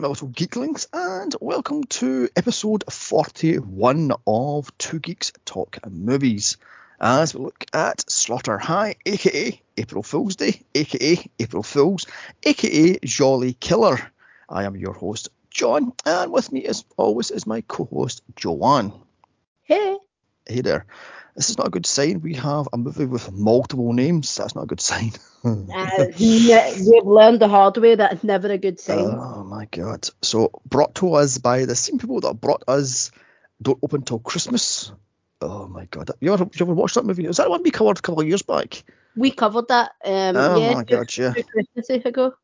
my little geeklings, and welcome to episode 41 of Two Geeks Talk Movies. As we look at Slaughter High, aka April Fool's Day, aka April Fools, aka Jolly Killer. I am your host, John, and with me, as always, is my co host, Joanne. Hey. Hey there. This is not a good sign. We have a movie with multiple names. That's not a good sign. uh, you've learned the hard way. That's never a good sign. Oh my god. So brought to us by the same people that brought us Don't Open Till Christmas. Oh my god. You ever, you ever watched that movie? Is that one we covered a couple of years back? We covered that. Um, oh yeah, my god, yeah. Christmas ago.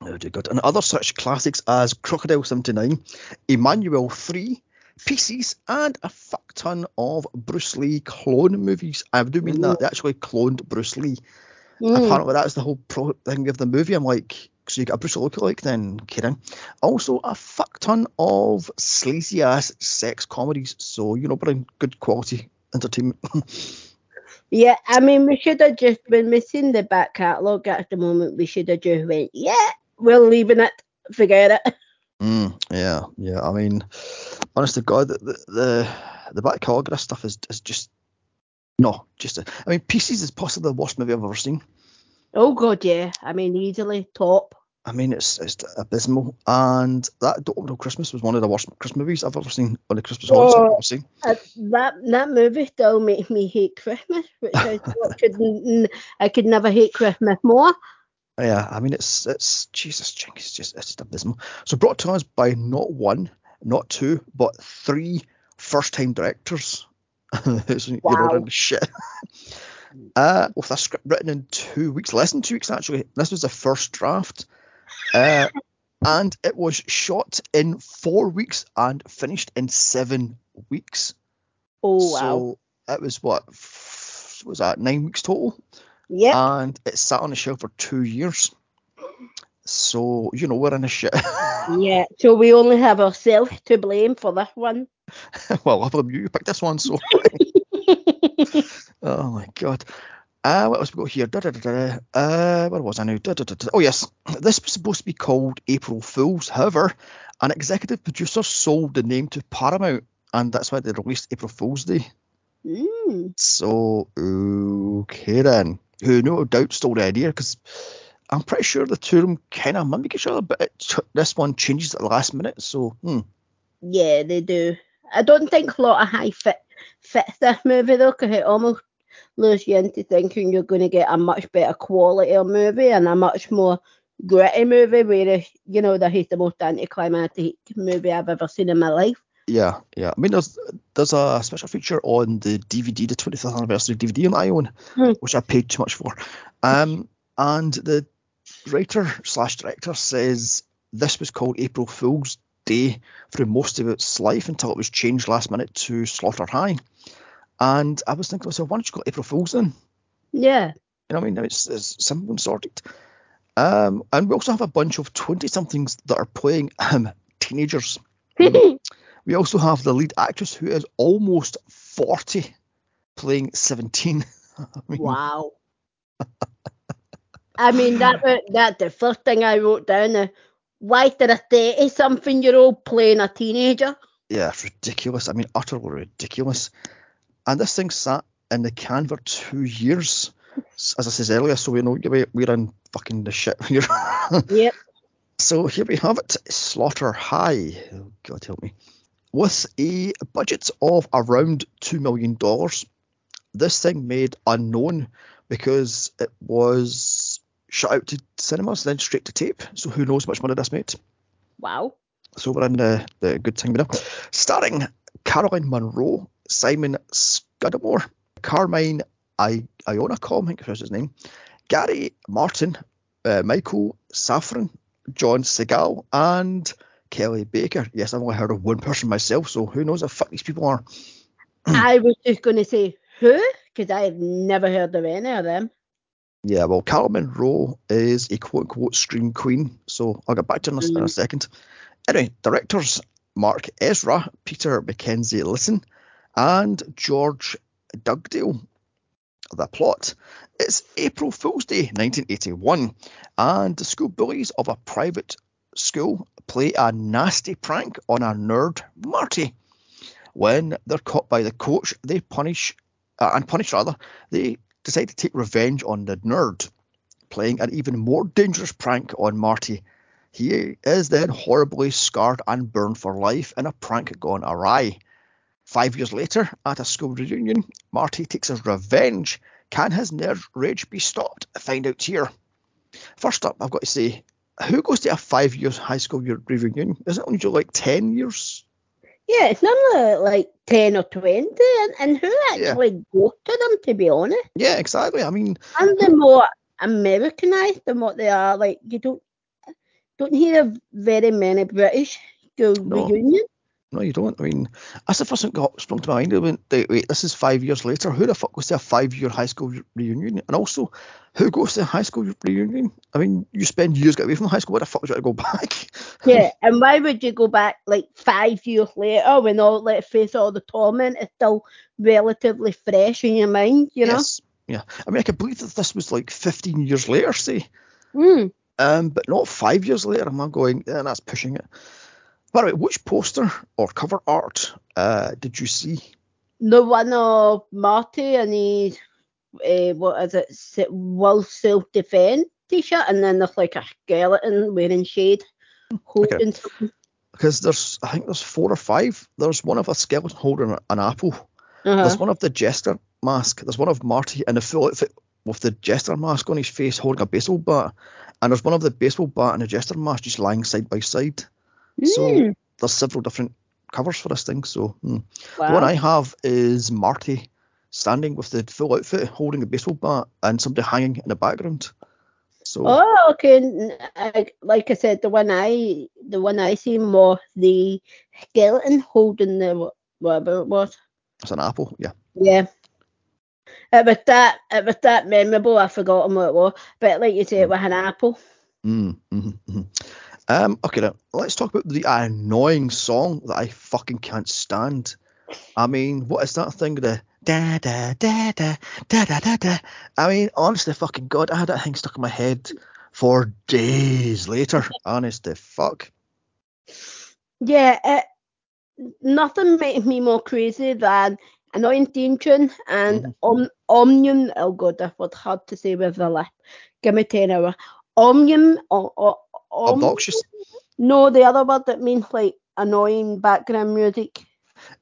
Oh dear god. And other such classics as Crocodile 79, Emmanuel 3, Pieces, and a fuck ton of Bruce Lee clone movies. I do mean that they actually cloned Bruce Lee. Mm. Apparently, that's the whole pro- thing of the movie. I'm like, so you got a Bruce Lee lookalike then, kidding. Also, a fuck ton of sleazy ass sex comedies. So, you know, bring good quality entertainment. yeah, I mean, we should have just been missing the back catalogue at the moment. We should have just went, yeah, we're leaving it, forget it. Mm, yeah, yeah. I mean, honest to God, the the, the back catalogue of this stuff is, is just no, just a, I mean, Pieces is possibly the worst movie I've ever seen. Oh god, yeah. I mean, easily top. I mean, it's it's abysmal, and that Don't Open Christmas was one of the worst Christmas movies I've ever seen. On the Christmas holidays I've ever seen. Uh, that that movie still makes me hate Christmas, which I could I could never hate Christmas more. Yeah, I mean, it's it's Jesus, Jink, it's just it's just abysmal. So brought to us by not one, not two, but three first-time directors. wow. You're shit. Uh, with a script written in two weeks, less than two weeks actually. This was the first draft. Uh, and it was shot in four weeks and finished in seven weeks. Oh wow! So it was what was that nine weeks total? Yeah. And it sat on the shelf for two years. So you know we're in a shit. yeah. So we only have ourselves to blame for this one. well, other than you, you picked this one, so. oh my god. Uh, what else we got here? Da, da, da, da. Uh, where was I now? Da, da, da, da. Oh yes, this was supposed to be called April Fools. However, an executive producer sold the name to Paramount, and that's why they released April Fool's Day. Mm. So okay then, who no doubt stole the idea because I'm pretty sure the two of them kind of mimic each other, but it, this one changes at the last minute. So hmm. yeah, they do. I don't think a lot of high fit fits this movie though, because it almost lures you into thinking you're going to get a much better quality of movie and a much more gritty movie, whereas you know that he's the most anticlimactic movie I've ever seen in my life. Yeah, yeah. I mean, there's there's a special feature on the DVD, the 25th anniversary DVD on I own, Hmm. which I paid too much for. Um, and the writer slash director says this was called April Fool's Day through most of its life until it was changed last minute to Slaughter High. And I was thinking to myself, why don't you call April Fool's then? Yeah. You know what I mean? It's, it's simple and sorted. Um, and we also have a bunch of 20 somethings that are playing um, teenagers. we also have the lead actress who is almost 40 playing 17. I mean, wow. I mean that that the first thing I wrote down. Uh, why did a thirty something year old playing a teenager? Yeah, it's ridiculous. I mean, utterly ridiculous. And this thing sat in the can for two years, as I said earlier. So we know we're in fucking the shit here. Yep. So here we have it, Slaughter High. Oh, God help me. With a budget of around two million dollars, this thing made unknown because it was shut out to cinemas, then straight to tape. So who knows how much money this made? Wow. So we're in the, the good time now. Starring Caroline Munro, Simon Scuddamore, Carmine I- Ionacom, I think that's his name, Gary Martin, uh, Michael Saffran, John Segal, and Kelly Baker. Yes, I've only heard of one person myself, so who knows how fuck these people are. I was just going to say who, because I have never heard of any of them. Yeah, well, Carol Munro is a quote unquote scream queen, so I'll get back to her in a, in a mm. second. Anyway, directors Mark Ezra, Peter Mackenzie Litten, and George Dugdale. The plot it's April Fool's Day, 1981, and the school bullies of a private school play a nasty prank on a nerd, Marty. When they're caught by the coach, they punish, uh, and punish rather, they decide to take revenge on the nerd, playing an even more dangerous prank on Marty. He is then horribly scarred and burned for life in a prank gone awry. Five years later, at a school reunion, Marty takes his revenge. Can his nerd rage be stopped? Find out here. First up, I've got to say, who goes to a five years high school year reunion? Is it only like 10 years? Yeah, it's normally like 10 or 20, and, and who actually yeah. go to them, to be honest? Yeah, exactly. I mean, and they're more Americanized than what they are. Like, you don't don't hear of very many British school no. reunions. No, you don't. I mean, that's the first thing got sprung to my mind. I went, wait, this is five years later. Who the fuck goes to a five-year high school reunion? And also, who goes to a high school reunion? I mean, you spend years getting away from high school. What the fuck would you to go back? yeah, and why would you go back like five years later when all, let's face all the torment is still relatively fresh in your mind, you know? Yes. Yeah. I mean, I could believe that this was like 15 years later, say. Mm. Um, but not five years later. I'm not going, yeah, that's pushing it. By the way, which poster or cover art uh, did you see? The one of Marty and his, uh, what is it, will self defend t shirt, and then there's like a skeleton wearing shade holding okay. something. Because there's, I think there's four or five. There's one of a skeleton holding an apple. Uh-huh. There's one of the jester mask. There's one of Marty in the full outfit with the jester mask on his face holding a baseball bat. And there's one of the baseball bat and the jester mask just lying side by side. Mm. So there's several different covers for this thing. So mm. wow. the one I have is Marty standing with the full outfit, holding a baseball bat, and somebody hanging in the background. So oh, okay. I, like I said, the one I the one I seen more the skeleton holding the whatever it was. It's an apple, yeah. Yeah. It was that it was that memorable. I forgotten what it was, but like you say, it was an apple. Mm, mm-hmm, mm-hmm. Um, okay, now let's talk about the annoying song that I fucking can't stand. I mean, what is that thing? The da da da da da da da da. I mean, honestly, fucking god, I had that thing stuck in my head for days later. honest to fuck. Yeah, it, nothing makes me more crazy than annoying theme tune and mm-hmm. om, omnium. Oh god, that was hard to say with the lip. Give me ten hour. Omnium or, or obnoxious. No, the other word that means like annoying background music.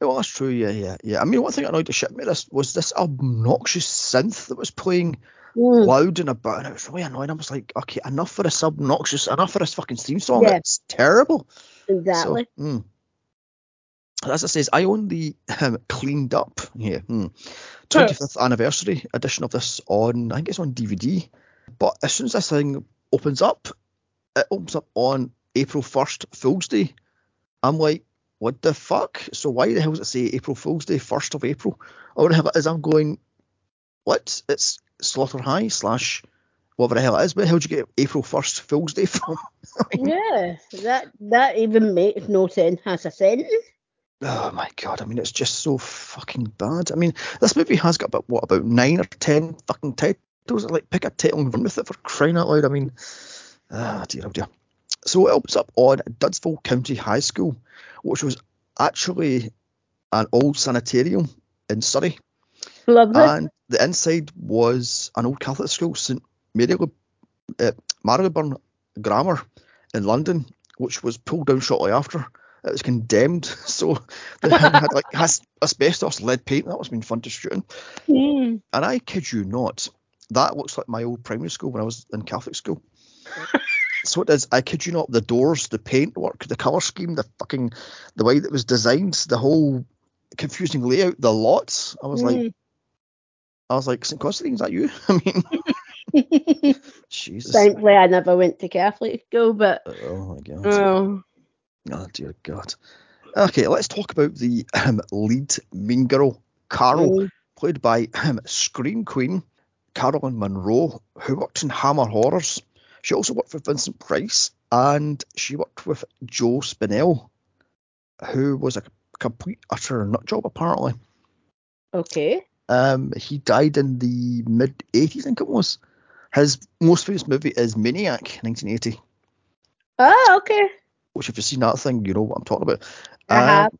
Well, that's true. Yeah, yeah, yeah. I mean, one thing that annoyed the shit me this was this obnoxious synth that was playing mm. loud and about, and it was really annoying. I was like, okay, enough for this obnoxious, enough for this fucking theme song. Yeah. It's terrible. Exactly. So, mm. As it says, I own the um, cleaned up here. Hmm, 25th anniversary edition of this on, I think it's on DVD. But as soon as this thing opens up, it opens up on April 1st, Fool's Day. I'm like, what the fuck? So why the hell does it say April Fool's Day, 1st of April? Or whatever it is, I'm going, what? It's Slaughter High slash whatever the hell it is. Where the hell did you get April 1st Fool's Day from? yeah, that that even makes no sense as a sentence. Oh my god! I mean, it's just so fucking bad. I mean, this movie has got about what about nine or ten fucking titles. Like, pick a title and run with it for crying out loud. I mean, Ah, dear, oh dear. So it opens up on Dudsville County High School, which was actually an old sanitarium in Surrey. Lovely. And the inside was an old Catholic school, St Marylebone, uh, Marylebone Grammar in London, which was pulled down shortly after. It was condemned, so the thing had like has asbestos, lead paint. That was been fun to shoot in. Mm. And I kid you not, that looks like my old primary school when I was in Catholic school so it is. I kid you not. The doors, the paintwork, the color scheme, the fucking the way that was designed, the whole confusing layout, the lots. I was mm. like, I was like, St. Constantine, is that you? I mean, Jesus. Thankfully, I never went to Catholic school, but. Oh my god. Oh. oh dear God. Okay, let's talk about the um, lead mean girl, Carol, mm. played by um, Scream Queen Caroline Munro, who worked in Hammer Horrors. She also worked with Vincent Price and she worked with Joe Spinell, who was a complete utter nut job apparently. Okay. Um, he died in the mid 80s, I think it was. His most famous movie is Maniac, 1980. Oh, okay. Which, if you've seen that thing, you know what I'm talking about. I have.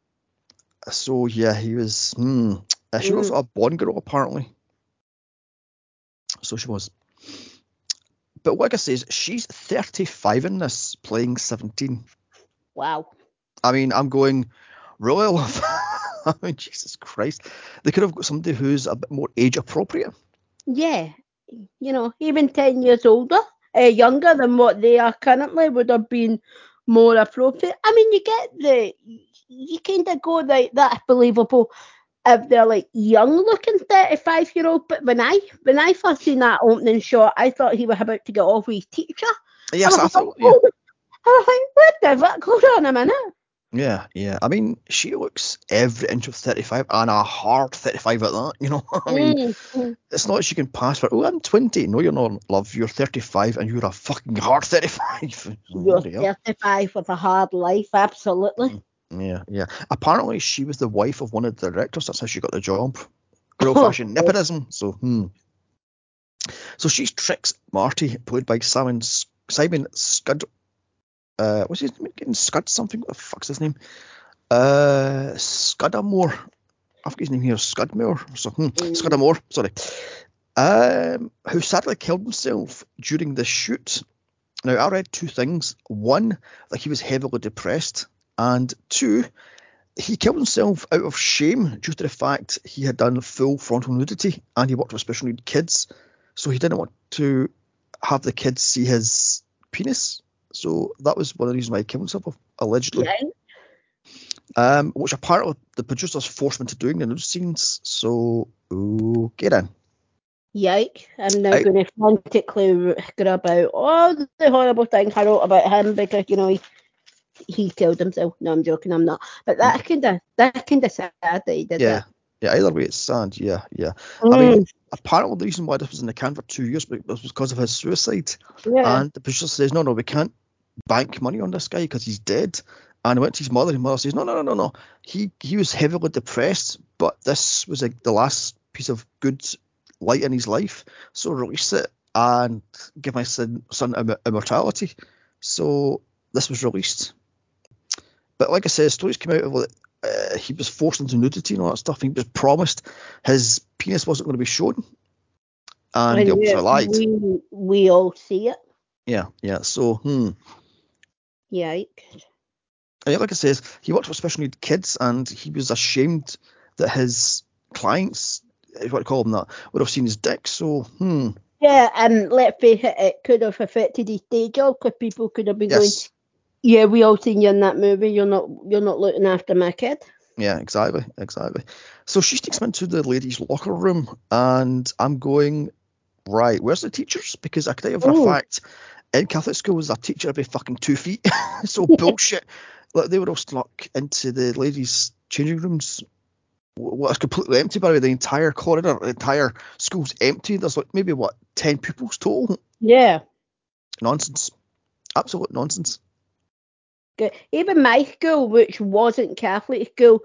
Uh, so yeah, he was. Hmm. She was Mm. a Bond girl apparently. So she was. But I says, she's 35 in this, playing 17. Wow. I mean, I'm going, royal. I mean, Jesus Christ. They could have got somebody who's a bit more age appropriate. Yeah. You know, even 10 years older, uh, younger than what they are currently would have been more appropriate. I mean, you get the, you kind of go like that's believable if they're like young looking 35 year old. But when I when I first seen that opening shot, I thought he was about to get off with his teacher. Yes, I I thought. Yeah. I was like, what the fuck? Hold on a minute. yeah, yeah. I mean, she looks every inch of 35 and a hard 35 at that, you know? I mean, Mm, mm. it's not you can pass for, oh, I'm 20. No, you're not, love. You're 35 and you're a fucking hard 35. You're Bloody hell. 35 with a hard life, absolutely. Yeah, yeah. Apparently, she was the wife of one of the directors. That's how she got the job. Good old fashioned nepotism. So, hmm. So she tricks Marty, played by Simon Simon Scud. Uh, what's his name? Getting Scud something. What the fuck's his name? Uh, Scuddamore. I forget his name here. Scudmore. So, hmm, Mm. Scuddamore. Sorry. Um, who sadly killed himself during the shoot. Now, I read two things. One, that he was heavily depressed, and two, he killed himself out of shame due to the fact he had done full frontal nudity and he worked with special needs kids. So he didn't want to have the kids see his penis. So that was one of the reasons why he killed himself, allegedly. Right? Um, which apparently the producers forced him into doing the nude scenes. So, okay then. Yike. I'm now going to frantically grab out all the horrible things I wrote about him because, you know, he, he killed himself. No, I'm joking, I'm not. But that kind of that kind of sad that he did Yeah. that. Yeah, either way, it's sad. Yeah, yeah. I Mm, mean, apparently the reason why this was in the can for two years was because of his suicide. yeah. And the producer says, no, no, we can't bank money on this guy because he's dead. And he went to his mother. and His mother says, no, no, no, no, no. He he was heavily depressed, but this was the last piece of good light in his life. So release it and give my son, son imm- immortality. So this was released. But like I said, stories came out of like, uh, he was forced into nudity and all that stuff. He was promised his penis wasn't going to be shown. And he And obviously yet lied. we, we all see it. Yeah, yeah. So, hmm. Yike. And yeah, like I says, he worked with special needs kids, and he was ashamed that his clients, if you want to call them that, would have seen his dick. So, hmm. Yeah, and let's face it, it could have affected his day job because people could have been going, Yes. "Yeah, we all seen you in that movie. You're not, you're not looking after my kid." Yeah, exactly, exactly. So she takes me into the ladies' locker room, and I'm going, right, where's the teachers? Because I can tell you for Ooh. a fact, in Catholic schools, a teacher every fucking two feet. so bullshit. Like they were all stuck into the ladies' changing rooms. What's completely empty, by the way. The entire corridor, the entire school's empty. There's like maybe what ten pupils total. Yeah. Nonsense. Absolute nonsense. Even my school, which wasn't Catholic school,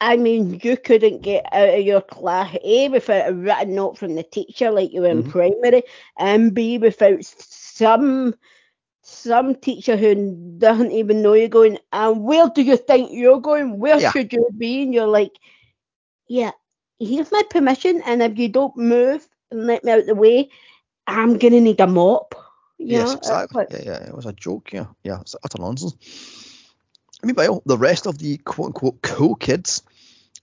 I mean, you couldn't get out of your class A without a written note from the teacher, like you were in Mhm. primary, and B without some some teacher who doesn't even know you're going. And where do you think you're going? Where Yeah. should you be? And you're like, yeah, here's my permission, and if you don't move and let me out the way, I'm gonna need a mop. You yes, know? exactly. But- Yeah, yeah, it was a joke. Yeah, yeah, it's utter nonsense. Meanwhile, the rest of the quote unquote cool kids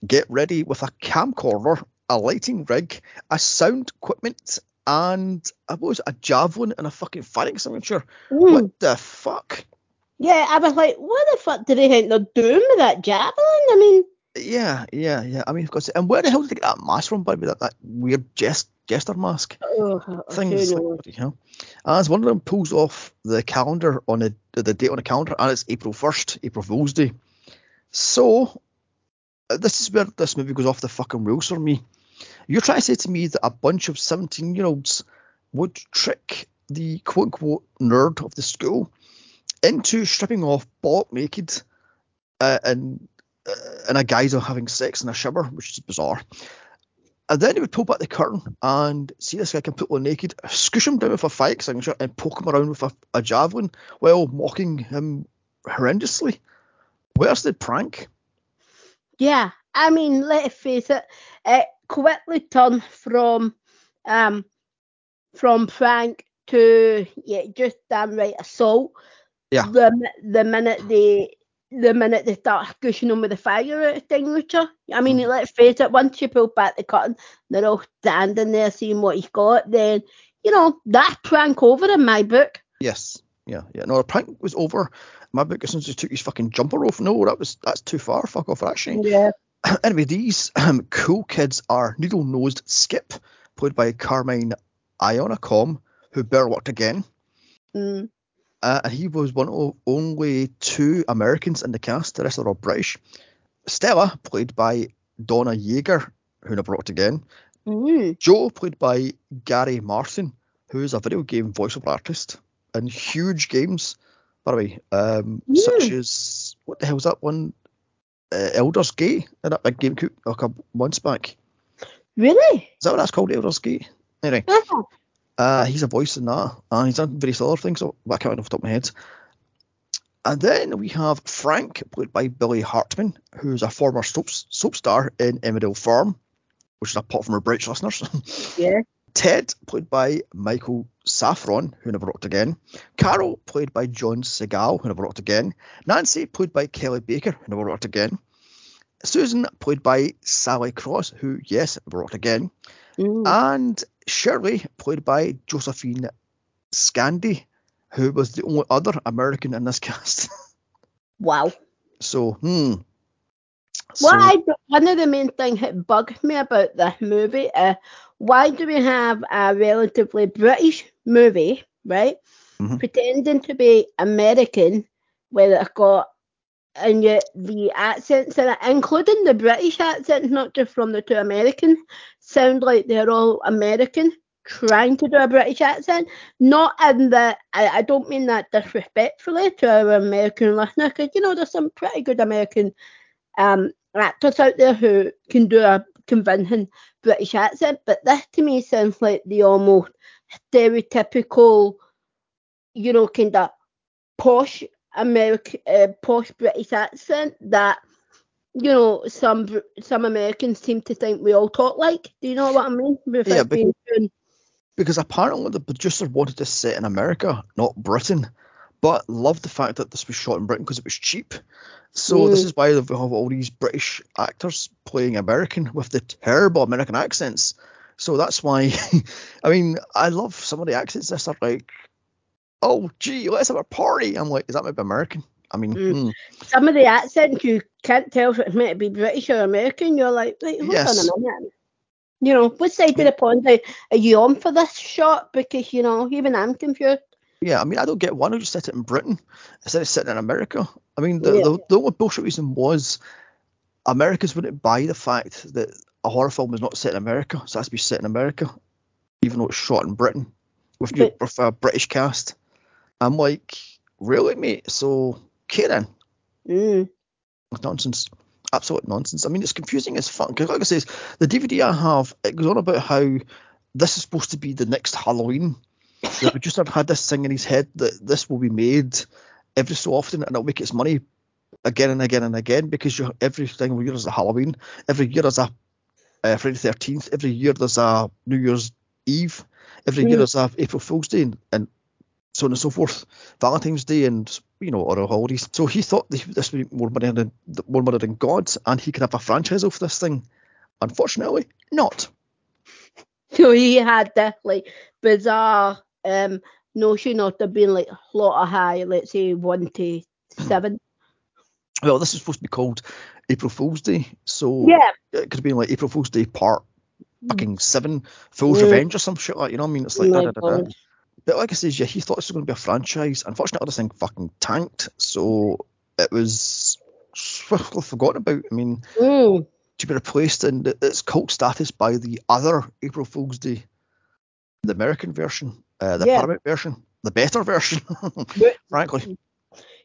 get ready with a camcorder, a lighting rig, a sound equipment, and I was a javelin and a fucking fire extinguisher. Mm. What the fuck? Yeah, I was like, what the fuck do they think they're doing with that javelin? I mean, Yeah, yeah, yeah. I mean, of course. And where the hell did they get that mask from? By the way, that, that weird jest, jester mask. oh, thing. It's like, bloody hell. As one of them pulls off the calendar on the, the date on the calendar, and it's April 1st, April Fool's Day. So, uh, this is where this movie goes off the fucking rails for me. You're trying to say to me that a bunch of 17 year olds would trick the quote unquote nerd of the school into stripping off bollock naked uh, and uh, in a guise of having sex in a shower, which is bizarre. And then he would pull back the curtain and see this guy completely naked, scoosh him down with a fire extinguisher and poke him around with a, a javelin while mocking him horrendously. Where's the prank? Yeah, I mean, let's face it, it quickly turned from um from prank to yeah, just downright assault. Yeah. The the minute they the minute they start gushing them with a fire extinguisher. I mean, Mm. let's face it, once you pull back the curtain, they're all standing there seeing what he's got, then, you know, that prank over in my book. Yes. Yeah, yeah. No, the prank was over. My book as soon as he took his fucking jumper off. No, that was that's too far. Fuck off, actually. Yeah. anyway, these um, cool kids are needle nosed Skip, played by Carmine Ionacom, who better worked again. Mm. Uh, and he was one of only two Americans in the cast. The rest are all British. Stella, played by Donna Yeager, who never worked again. Mm. Joe, played by Gary Martin, who is a video game voiceover artist in huge games, by the way, um, Mm. such as what the hell was that one? Uh, Elder's Gate, in that big game like a months back. Really? Is that what that's called, Elder's Gate? Anyway, Oh, uh, he's a voice in that, and he's done various other things, so I can't off the top of my head. And then we have Frank, played by Billy Hartman, who's a former soap, soap star in Emmerdale Farm, which is a pot from our British listeners. yeah. Ted, played by Michael Saffran, who never worked again. Carol, played by John Segal, who never worked again. Nancy, played by Kelly Baker, who never worked again. Susan, played by Sally Cross, who, yes, never worked again. Mm. And Shirley, played by Josephine Scandi, who was the only other American in this cast. wow. so, hmm. So- I one of the main things that bugs me about this movie is why do we have a relatively British movie, right? Mhm. Pretending to be American, where it's got and yet the accents in it, including the British accents, not just from the two American, sound like they're all American trying to do a British accent. Not in the, I, I don't mean that disrespectfully to our American listeners, because you know there's some pretty good American um, actors out there who can do a convincing British accent, but this to me sounds like the almost stereotypical, you know, kind of posh American, uh, posh British accent that you know some some Americans seem to think we all talk like. Do you know what I mean? Without Yeah, being because apparently the producer wanted to set in America, not Britain, but loved the fact that this was shot in Britain because it was cheap. So this Mm. is why they have all these British actors playing American with the terrible American accents. So that's why, I mean, I love some of the accents. This are like, oh, gee, let's have a party. I'm like, is that maybe American? I mean, Mm. hmm. some of the accents you can't tell if it's meant to be British or American. You're like, wait, hold Yes. on a minute. You know, what side of the pond are, are you on for this shot? Because you know, even I'm confused. Yeah, I mean, I don't get why don't you set it in Britain instead of sitting in America? I mean, the, Yeah. the, the only bullshit reason was Americans wouldn't buy the fact that a horror film is not set in America, so it has to be set in America, even though it's shot in Britain with, But- with a British cast. I'm like, really, mate? So, Karen, Mm. nonsense. Absolute nonsense. I mean, it's confusing as fuck. Because, like I says, the DVD I have, it goes on about how this is supposed to be the next Halloween. The producer had this thing in his head that this will be made every so often and it'll make its money again and again and again because you every single year is a Halloween, every year is a uh, Friday the 13th, every year there's a New Year's Eve, every year Mm. there's a April Fool's Day and, and so on and so forth, Valentine's Day and you know other holidays. So he thought this would be more money than more money than God, and he could have a franchise of this thing. Unfortunately, not. So he had this like bizarre um notion of there being like a lot of high, let's say one to seven. Well, this is supposed to be called April Fool's Day, so Yeah. it could have been like April Fool's Day Part fucking seven, Fool's Yeah. Revenge or some shit like you know what I mean. It's like But like I says, yeah, he thought this was going to be a franchise. Unfortunately, this thing fucking tanked, so it was swiftly forgotten about. I mean, Mm. to be replaced in its cult status by the other April Fool's Day, the American version, uh, the Yeah. Paramount version, the better version, frankly.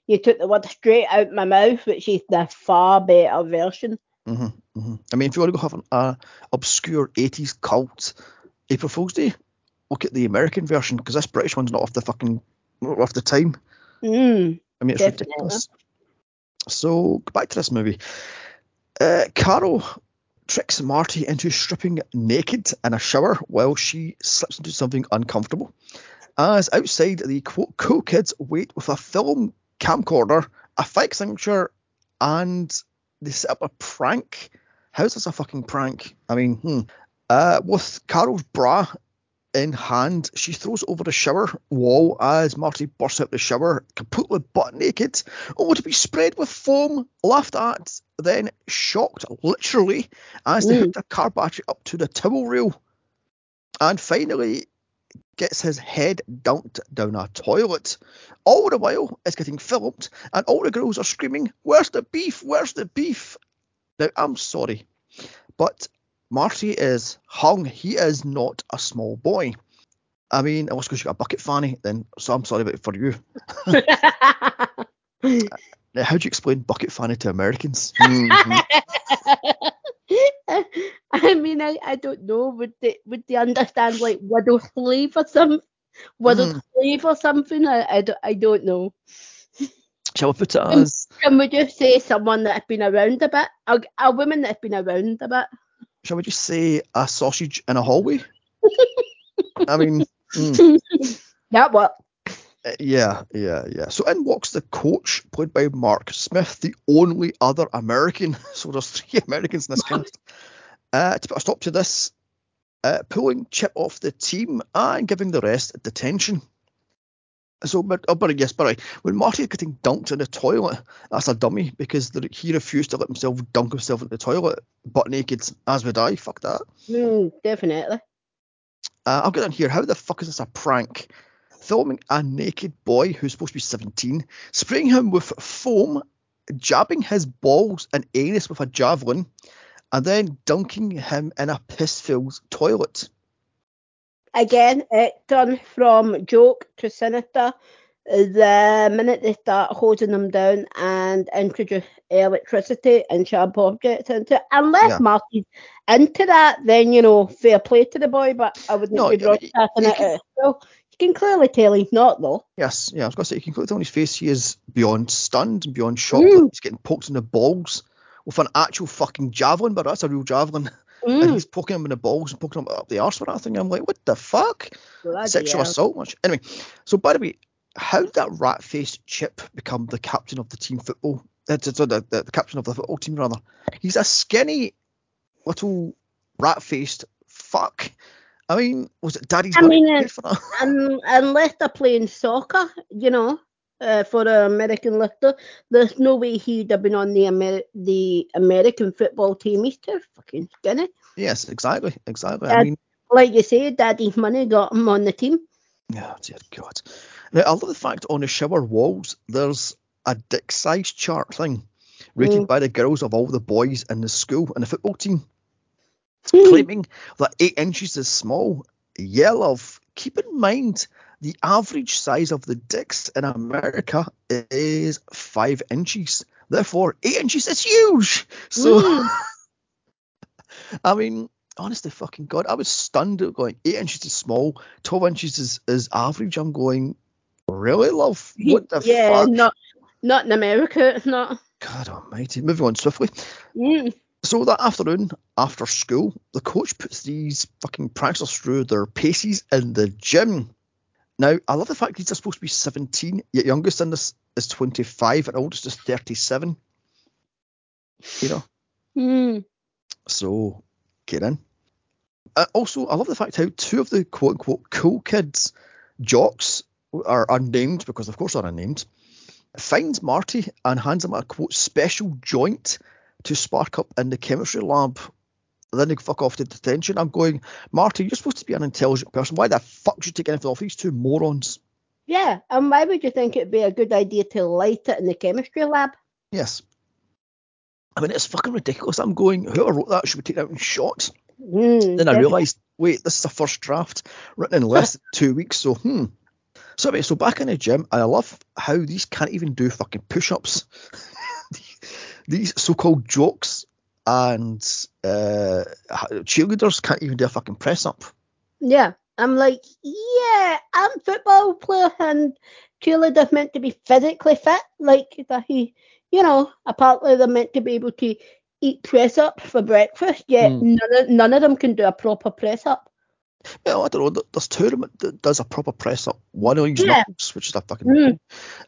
you took the word straight out my mouth, which is the far better version. hmm hmm I mean, if you want to go have an uh, obscure 80s cult April Fool's Day, look at the American version because this British one's not off the fucking off the time. Mm. I mean, it's Definitely. ridiculous. So back to this movie. Uh, Carol tricks Marty into stripping naked in a shower while she slips into something uncomfortable. As outside, the quote cool kids wait with a film camcorder, a fake signature, and they set up a prank. How's this a fucking prank? I mean, hmm. Uh, with Carol's bra in hand, she throws over the shower wall as Marty bursts out the shower, completely butt naked, only to be spread with foam, laughed at, then shocked literally as they hooked a car battery up to the towel reel. And finally gets his head dunked down a toilet. All the while it's getting filmed and all the girls are screaming, Where's the beef? Where's the beef? Now I'm sorry, but Marty is hung. He is not a small boy. I mean, unless because you got a bucket fanny, then so I'm sorry about it for you. Now, how do you explain bucket fanny to Americans? Mhm. I mean, I, I don't know. Would they would they understand like widow slave or some widow Mm. slave or something? I, I, don't, I don't know. Shall we put it as? Can we just say someone that has been around a bit? A, a woman that has been around a bit? Shall we just say a sausage in a hallway? I mean, mm, That what? uh, yeah, yeah, yeah. So in walks the coach, played by Mark Smith, the only other American. So there's three Americans in this cast. Uh, to put a stop to this, uh, pulling Chip off the team and giving the rest detention. So, but, oh, but yes, but right, when Marty is getting dunked in the toilet, that's a dummy because the, he refused to let himself dunk himself in the toilet butt naked, as would I. Fuck that. Mm, definitely. Uh, I'll get in here. How the fuck is this a prank? Filming a naked boy who's supposed to be 17, spraying him with foam, jabbing his balls and anus with a javelin, and then dunking him in a piss-filled toilet. Again, it turned from joke to sinister the minute they start holding them down and introduce electricity and sharp objects into it. Unless Yeah. Marty's into that, then you know, fair play to the boy, but I wouldn't No, be broadcasting it can- you can clearly tell he's not though. Yes, yeah, I was going to say, you can clearly tell on his face he is beyond stunned and beyond shocked. Mm. He's getting poked in the balls with an actual fucking javelin, but that's a real javelin. And Mm, he's poking him in the balls and poking him up the arse for that thing. I'm like, what the fuck? bloody sexual hell. assault much. Anyway, so by the way, how did that rat faced Chip become the captain of the team football? Uh, so the, the, the captain of the football team rather. He's a skinny little rat faced fuck. I mean, was it Daddy's I mean, paid for that? Un unless they're playing soccer, you know, uh, for the American lifter, there's no way he'd have been on the Amer- the American football team. He's too fucking skinny. Yes, exactly, exactly. I mean, Like you say, Daddy's money got him on the team. oh dear God. Now I love the fact on the shower walls there's a dick size chart thing rated Mm. by the girls of all the boys in the school and the football team. Hmm. claiming that eight inches is small. Yeah, love. Keep in mind the average size of the dicks in America is five inches. Therefore, eight inches is huge. So, Mm. I mean, honestly, fucking God, I was stunned at going eight inches is small, twelve inches is, is average. I'm going, really, love? What the yeah, fuck? not not in America, not. God almighty. Moving on swiftly. Mm. So that afternoon, after school, the coach puts these fucking pranksters through their paces in the gym. Now, I love the fact these are supposed to be 17, yet youngest in this is 25 and oldest is 37. You know, Mm. so get in. Uh, also, I love the fact how two of the quote unquote cool kids, jocks, are unnamed because, of course, they're unnamed, finds Marty and hands him a quote special joint to spark up in the chemistry lab. Then they fuck off to detention. I'm going, Marty, you're supposed to be an intelligent person. Why the fuck should you take anything off these two morons? Yeah, and why would you think it'd be a good idea to light it in the chemistry lab? Yes. I mean, it's fucking ridiculous. I'm going, whoever wrote that should be taken out in shots. Mm, Then I realised, wait, this is a first draft written in less than two weeks. So, hmm. So, anyway, so back in the gym, I love how these can't even do fucking push ups. these so called jokes and uh, cheerleaders can't even do a fucking press up. Yeah. I'm like, yeah, I'm football player and cheerleaders meant to be physically fit. Like that he you know, apparently they're meant to be able to eat press up for breakfast, yet Mm. none, of, none of them can do a proper press up. Well, I don't know. th- There's two of them that does a proper press up. One on Yeah. knuckles, which is a fucking. Mm.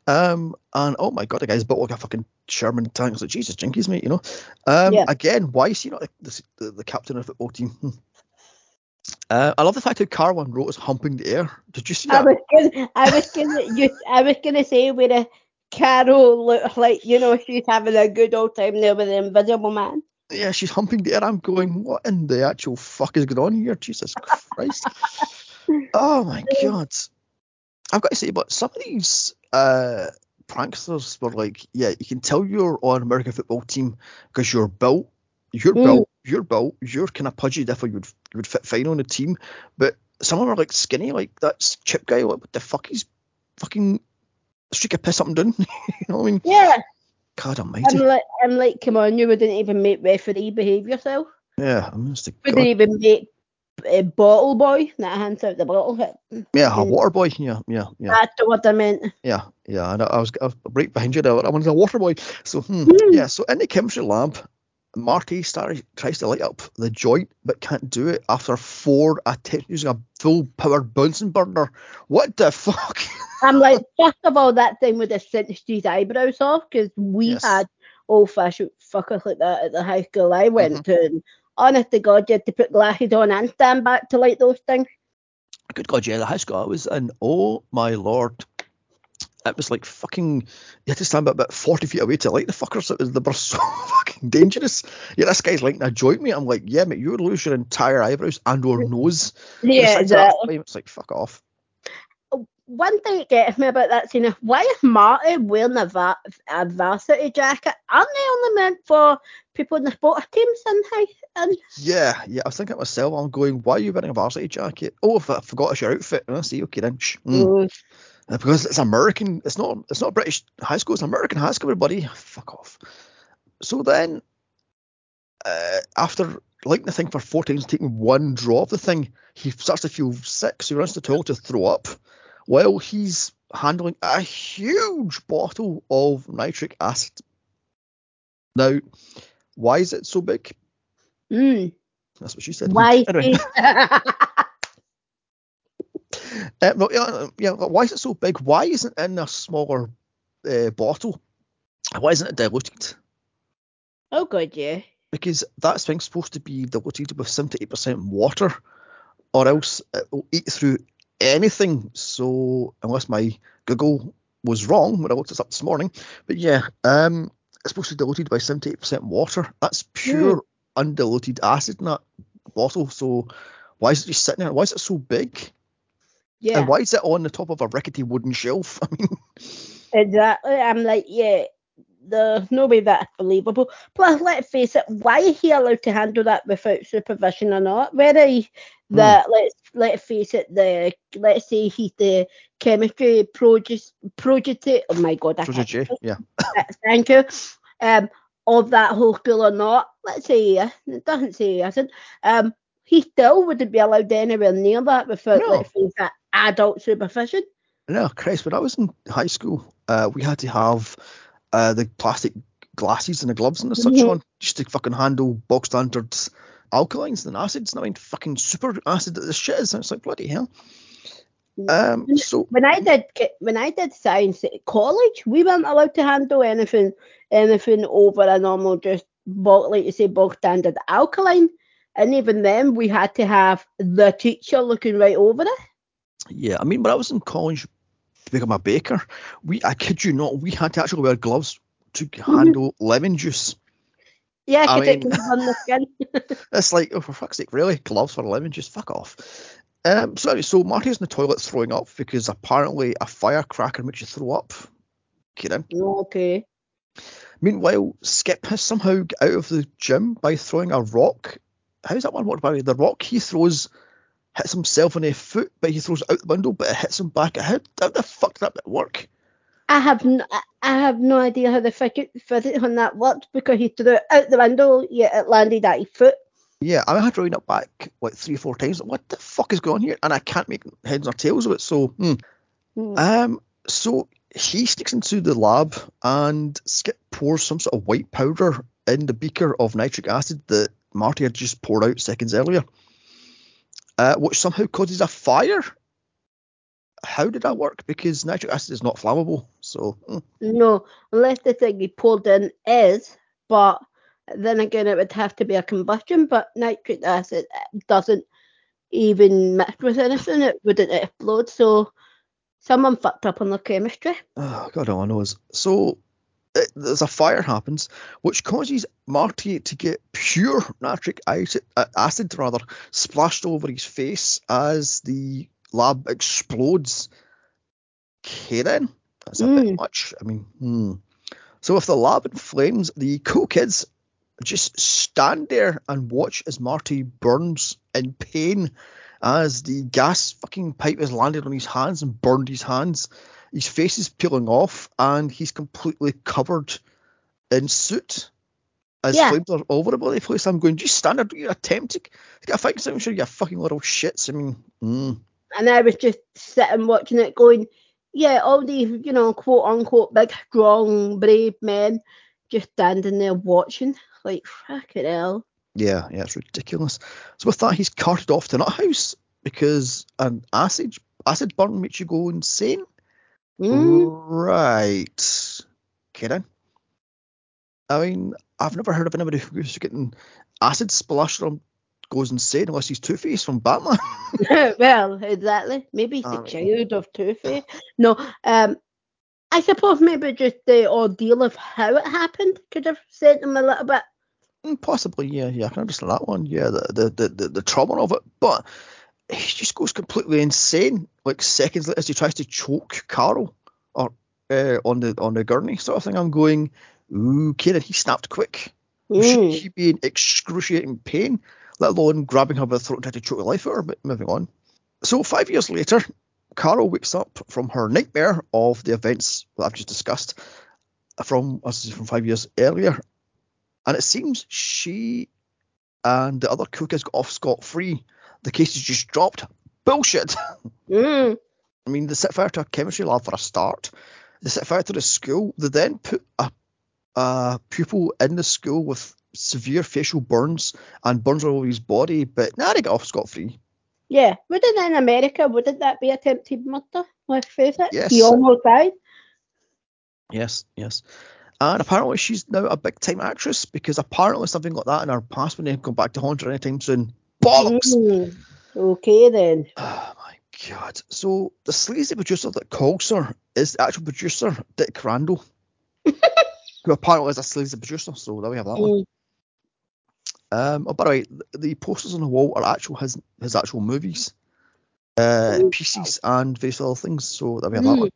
Um, and oh my god, the guy's built like a fucking Sherman tank. It's like Jesus, jinkies, mate. You know. Um, Yeah. again, why is he not the, the, the captain of the football team? Uh, I love the fact that Carwan wrote us humping the air. Did you see I that? was gonna, I was gonna, you, I was gonna say where a Carol looked like, you know, she's having a good old time there with the Invisible Man. Yeah, she's humping the air. I'm going, what in the actual fuck is going on here? Jesus Christ. oh my god. I've got to say, but some of these uh, pranksters were like, yeah, you can tell you're on American football team because you're built, you're Mm. built, you're built, you're kind of pudgy, therefore you would you would fit fine on the team. But some of them are like skinny, like that chip guy. Like, what the fuck? He's fucking streak of piss up and down. you know what I mean? Yeah, God I'm like, I'm like, come on, you wouldn't even make referee behave yourself. Yeah, I'm just like, Wouldn't even make a bottle boy that hands out the bottle. Yeah, a water boy. Yeah, yeah, yeah. That's what I meant. Yeah, yeah, and I, I was, I was right behind you there. I wanted a water boy. So, hmm, Hmm. yeah, so in the chemistry lab, Marty started, tries to light up the joint, but can't do it after four attempts using a full power Bunsen burner. What the fuck? I'm like, first of all, that thing would have cinched his eyebrows off because we Yes. had old fashioned fuckers like that at the high school I went Mhm. to. And honest to God, you had to put glasses on and stand back to light those things. Good God, yeah, the high school I was in, oh my lord. It was like fucking, you had to stand about 40 feet away to light the fuckers. It was, they were so fucking dangerous. Yeah, this guy's lighting a joint, mate. I'm like, yeah, mate, you would lose your entire eyebrows and or nose. Yeah, Besides exactly. It's like, fuck off. One thing that gets me about that scene is why is Marty wearing a, va- a varsity jacket? Aren't they only meant for people in the sports teams and high? And Yeah, yeah. I was thinking to myself, I'm going, why are you wearing a varsity jacket? Oh, if I forgot it's your outfit. and I see, okay then. Mm. Mm. Because it's American. It's not. It's not British high school. It's American high school, everybody. Fuck off. So then, uh, after liking the thing for four times, taking one draw of the thing, he starts to feel sick. So he runs to the toilet to throw up, while he's handling a huge bottle of nitric acid. Now, why is it so big? Mm. That's what she said. Why? Anyway. Uh, well, yeah, why is it so big? Why isn't it in a smaller uh, bottle? Why isn't it diluted? oh God, yeah. Because that thing's supposed to be diluted with 78% water, or else it will eat through anything. So, unless my Google was wrong when I looked this up this morning, but yeah, um, it's supposed to be diluted by 78% water. That's pure undiluted acid in that bottle. So, why is it just sitting there? Why is it so big? Yeah. And why is it on the top of a rickety wooden shelf? I mean, Exactly. I'm like, yeah, there's no way that's believable. Plus, let's face it, why is he allowed to handle that without supervision or not? Whether he, the let's let's face it, the let's say he's the chemistry prodigy. Oh my god, I can't Georgia J, yeah. thank you. Um, of that whole school or not, let's say yes. It doesn't say he isn't. Um, he still wouldn't be allowed anywhere near that without, No. let's face it, adult supervision. No, Chris, when I was in high school, uh, we had to have uh, the plastic glasses and the gloves and the such Mhm. on just to fucking handle bog standard alkalines and acids. And I mean, fucking super acid that this shit is. And it's like, bloody hell. Um, so, when I did when I did science at college, we weren't allowed to handle anything anything over a normal just bog, like you say bog standard alkaline. And even then, we had to have the teacher looking right over it. Yeah, I mean, when I was in college to become a baker, we, I kid you not, we had to actually wear gloves to handle lemon juice. Yeah, I it mean- comes on the skin. It's like, oh, for fuck's sake, really? Gloves for lemon juice? Fuck off. Um, so, anyway, so Marty's in the toilet throwing up because apparently a firecracker makes you throw up. Kidding. okay. Meanwhile, Skip has somehow got out of the gym by throwing a rock. How's that one work by the rock he throws hits himself on the foot, but he throws it out the window, but it hits him back. How, how the fuck did that work? I have n- I- have no idea how the physics on that worked because he threw it out the window, yet it landed at his foot. Yeah, I had to read it back like three or four times. What the fuck is going on here? And I can't make heads or tails of it. So, hmm. Hmm. um, so he sneaks into the lab and Skip pours some sort of white powder in the beaker of nitric acid that Marty had just poured out seconds earlier, uh, which somehow causes a fire. How did that work? Because nitric acid is not flammable. So, hmm. No, unless the thing he pulled in is, but then again, it would have to be a combustion. But nitric acid doesn't even mix with anything; it wouldn't explode. So someone fucked up on the chemistry. Oh, God only knows. So it, there's a fire happens, which causes Marty to get pure nitric acid, acid rather splashed over his face as the lab explodes. Karen, that's a bit Mm. much. I mean, hmm. So if the lab in flames, the cool kids just stand there and watch as Marty burns in pain as the gas fucking pipe has landed on his hands and burned his hands. His face is peeling off and he's completely covered in soot. As Yeah. flames are all over the place, I'm going, just stand there, do you attempt to get a fight I'm sure you're fucking little shits. I mean, mm. And I was just sitting watching it, going, "Yeah, all these, you know, quote unquote big, strong, brave men just standing there watching, like fucking hell." Yeah, yeah, it's ridiculous. So with that, he's carted off to Nut House because an acid acid burn makes you go insane. Mm. Right. Kidding. I mean, I've never heard of anybody who's getting acid splashed on goes insane unless he's Two Face from Batman. well, exactly. Maybe he's mean- child of Two Face. No, um, I suppose maybe just the ordeal of how it happened could have sent him a little bit. Mm, Possibly, yeah, yeah, I can understand that one. Yeah, the the the, the, the trauma of it, but he just goes completely insane. Like seconds later, as he tries to choke Carol or uh, on the on the gurney sort of thing. I'm going, ooh, Kieran, he snapped quick. Should Mm. he be in excruciating pain, let alone grabbing her by the throat and trying to choke the life out of her? But moving on. So five years later, Carol wakes up from her nightmare of the events that I've just discussed from as from five years earlier, and it seems she and the other cool kids got off scot free. The case is just dropped. Bullshit. Mm. I mean, they set fire to a chemistry lab for a start. They set fire to the school. They then put a, a pupil in the school with severe facial burns and burns all over his body, but now they got off scot free. Yeah, wouldn't in America, wouldn't that be attempted murder? Let's face it. Yes. He almost died. Yes, yes. And apparently she's now a big time actress because apparently something like that in her past when they go back to haunt her anytime soon. Bollocks! Mm. Okay then. Oh my god. So the sleazy producer that calls her is the actual producer, Dick Randall. who apparently is a sleazy producer, so there we have that one. Mm. Um, oh, by the way, the, posters on the wall are actual his his actual movies, uh, Oh. pieces, and various other things. So there we have that Mm. one.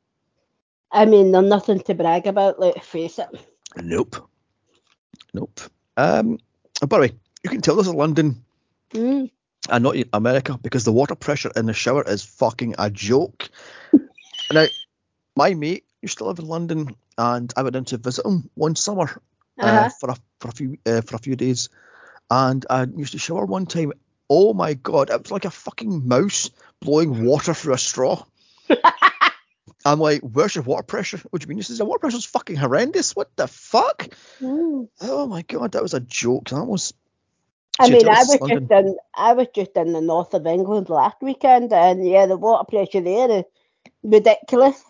I mean, they're nothing to brag about, let's face it. Nope, nope. Um, oh, by the way, you can tell this is London Mm. and not in America because the water pressure in the shower is fucking a joke. now, my mate used to live in London, and I went in to visit him one summer uh, Uh-huh. for a for a few uh, for a few days, and I used to shower one time. Oh my god, it was like a fucking mouse blowing water through a straw. I'm like, where's your water pressure? What do you mean? He says, the water pressure's fucking horrendous. What the fuck? Mm. Oh my god, that was a joke. That was. I mean, I was London. just in I was just in the north of England last weekend, and yeah, the water pressure there is ridiculous.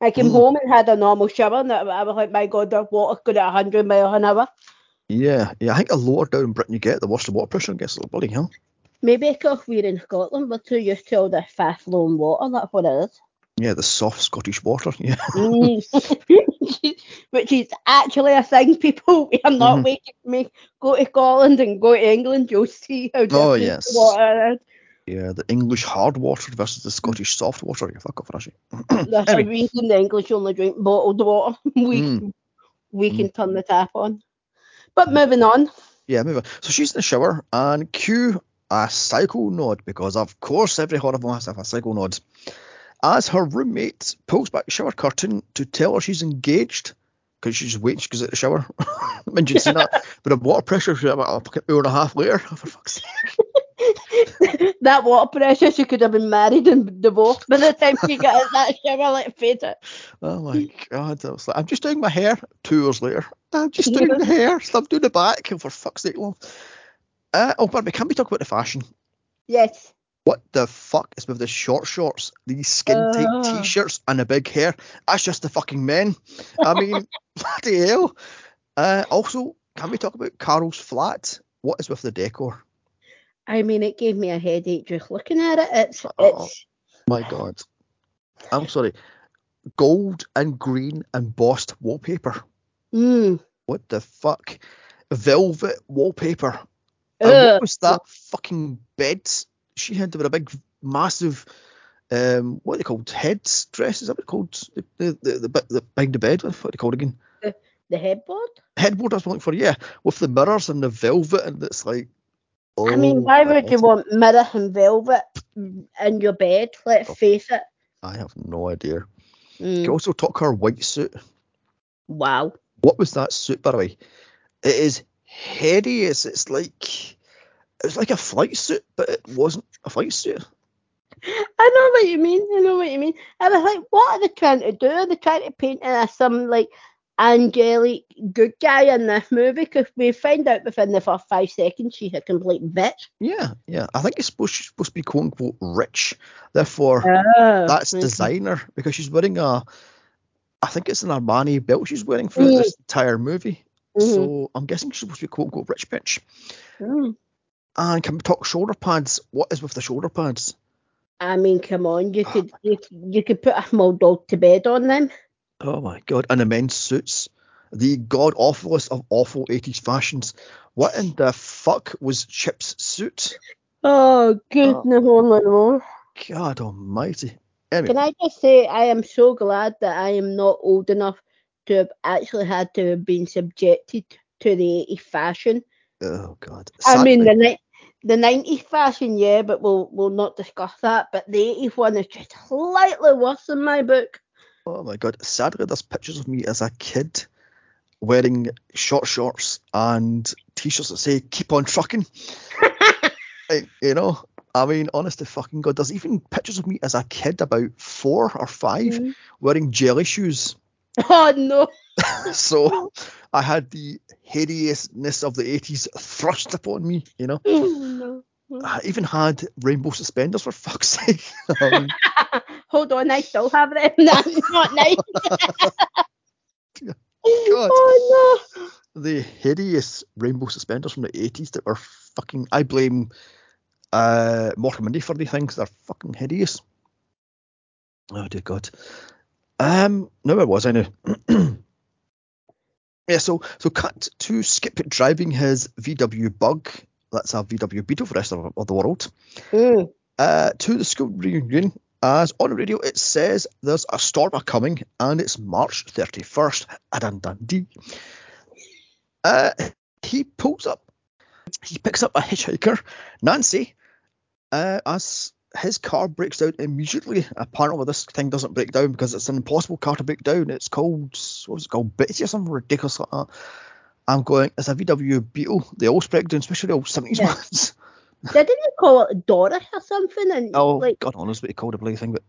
I came Mm. home and had a normal shower, and I was like, my God, the water's going at 100 miles an hour. Yeah, yeah. I think the lower down in Britain you get, the worse the water pressure gets. Bloody hell. Maybe because we're in Scotland, we're too used to all this fast flowing water. That's what it is. Yeah, the soft Scottish water. Yeah. Mm. Which is actually a thing, people. We are not Mhm. waiting to make go to Scotland and go to England. You'll see how different Oh, yes. the water is. Yeah, the English hard water versus the Scottish soft water. You fuck off, Rashi. There's Anyway. a reason the English only drink bottled water. we Mm. we can turn the tap on. But moving on. Yeah, moving on. So she's in the shower and cue a Psycho nod because of course every horror film has to have a Psycho nod. As her roommate pulls back the shower curtain to tell her she's engaged because she's waiting, goes out the shower. Imagine you'd seen that. But a water pressure for about a fucking hour and a half later. Oh, for fuck's sake. that water pressure, she could have been married and divorced by the time she got out that shower. Like, fade it. Oh my god. I was like, I'm just doing my hair. Two hours later. I'm just doing the hair. Stop doing the back. For fuck's sake, love. Uh, oh, but can we talk about the fashion? Yes. What the fuck is with the short shorts, these skin tight Ugh. t-shirts, and the big hair? That's just the fucking men. I mean, bloody hell. Uh, also, can we talk about Carol's flat? What is with the decor? I mean, it gave me a headache just looking at it. It's, Oh. My God. I'm sorry. Gold and green embossed wallpaper. mm, What the fuck? Velvet wallpaper. And what was that fucking bed she had? There were a big, massive, um, what are they called? Heads dress? Is that what it's called? The the the, the, the behind the bed. What are they called again? the headboard. Headboard. I was looking for. Yeah, with the mirrors and the velvet, and it's like. Oh, I mean, why would you want mirror and velvet in your bed? Let's Oh. face it. I have no idea. Mm, She also talk her white suit. wow. What was that suit, by the way? It is hideous. It's like it was like a flight suit, but it wasn't a flight suit. I know what you mean. I know what you mean. I was like, what are they trying to do? Are they trying to paint her as some like angelic good guy in this movie? Because we find out within the first five seconds she's a complete bitch. Yeah, yeah. I think it's supposed she's supposed to be quote unquote rich. Therefore, Oh, that's okay. designer because she's wearing a. I think it's an Armani belt she's wearing for Mm. this entire movie. Mhm. So I'm guessing she's supposed to be quote unquote rich bitch. Mm. And can we talk shoulder pads? What is with the shoulder pads? I mean, come on, you Oh could you, you could put a small dog to bed on them. Oh my god! And the men's suits, the god awfulest of awful 80s fashions. What in the fuck was Chip's suit? Oh goodness, knows. Oh. God Almighty. Anyway, Can I just say I am so glad that I am not old enough to have actually had to have been subjected to the 80s fashion. oh god. I mean the the 90s fashion, yeah, but we'll we'll not discuss that. But the 80s one is just slightly worse in my book. Oh my god. Sadly, there's pictures of me as a kid wearing short shorts and t-shirts that say "Keep on trucking." You know, I mean, honest to fucking god, there's even pictures of me as a kid, about four or five, Mhm. wearing jelly shoes. Oh no! so I had the hideousness of the 80s thrust upon me, you know. Oh, no. I even had rainbow suspenders for fuck's sake. Um, Hold on, I still have them. That's not nice. God. Oh no! the hideous rainbow suspenders from the 80s that were fucking. I blame uh, Mindy for the things. They're fucking hideous. Oh dear God. Um, no, where was I now? yeah, so so cut to Skip driving his VW Bug. That's a VW Beetle for the rest of, of the world. Mm. uh, to the school reunion as on the radio it says there's a storm a coming and it's March 31st. Dun dun dee. Uh, he pulls up, he picks up a hitchhiker, Nancy, uh, as his car breaks down immediately. Apparently, this thing doesn't break down because it's an impossible car to break down. It's called, what was it called, Betsy or something ridiculous like that. I'm going, it's a VW Beetle. They all break down, especially the old 70s Yeah. ones. Didn't you call it Doris or something? And Oh, like, God knows what he called the bloody thing, but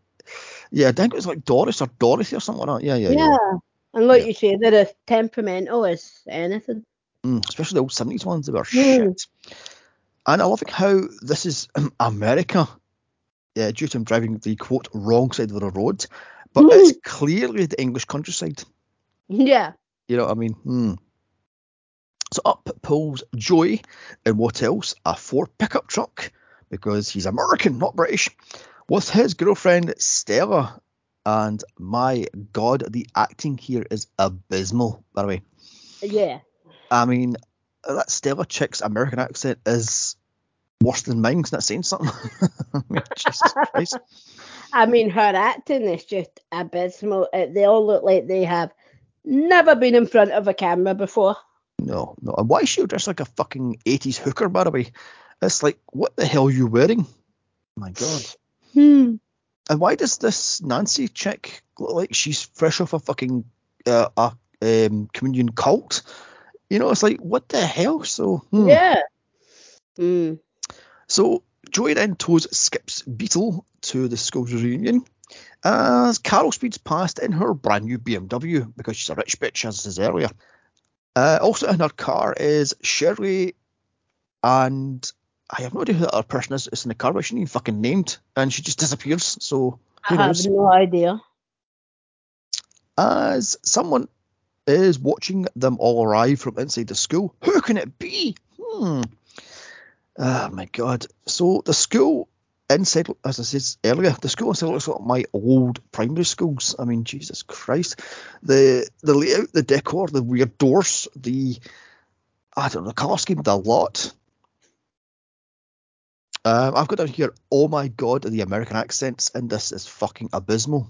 yeah, I think it was like Doris or Dorothy or something like that. Yeah, yeah, yeah. yeah. And like Yeah. you say, they're as temperamental as anything. Mm, especially the old seventies ones, they were Mm. shit. And I love how this is America, yeah, due to him driving the quote wrong side of the road, but it's clearly the English countryside. Yeah. You know what I mean? Hmm. So up pulls Joey and what else? A Ford pickup truck because he's American, not British, with his girlfriend Stella. And my God, the acting here is abysmal. By the way, Yeah. I mean that Stella chick's American accent is worse than mine. Isn't that saying something? I mean, Jesus Christ. I mean, her acting is just abysmal. Uh, They all look like they have never been in front of a camera before. No, no. And why is she dressed like a fucking 80s hooker, by the way? It's like, what the hell are you wearing? My God. Hmm. and why does this Nancy chick look like she's fresh off a fucking uh, a um, communion cult? You know, it's like what the hell? So hmm. Yeah. Mm. So Joey then tows Skip's Beetle to the school's reunion as Carol speeds past in her brand new BMW because she's a rich bitch, as I said earlier. Uh, also in her car is Shirley and I have no idea who that other person is. It's in the car, but she ain't even fucking named, and she just disappears. So I have no idea. As someone is watching them all arrive from inside the school, who can it be? Hmm. Oh my god. So the school inside, as I said earlier, the school inside looks like my old primary schools. I mean, Jesus Christ. The the layout, the decor, the weird doors, the I don't know, the colour scheme, the lot. Um, I've got down here, oh my god, the American accents in this is fucking abysmal.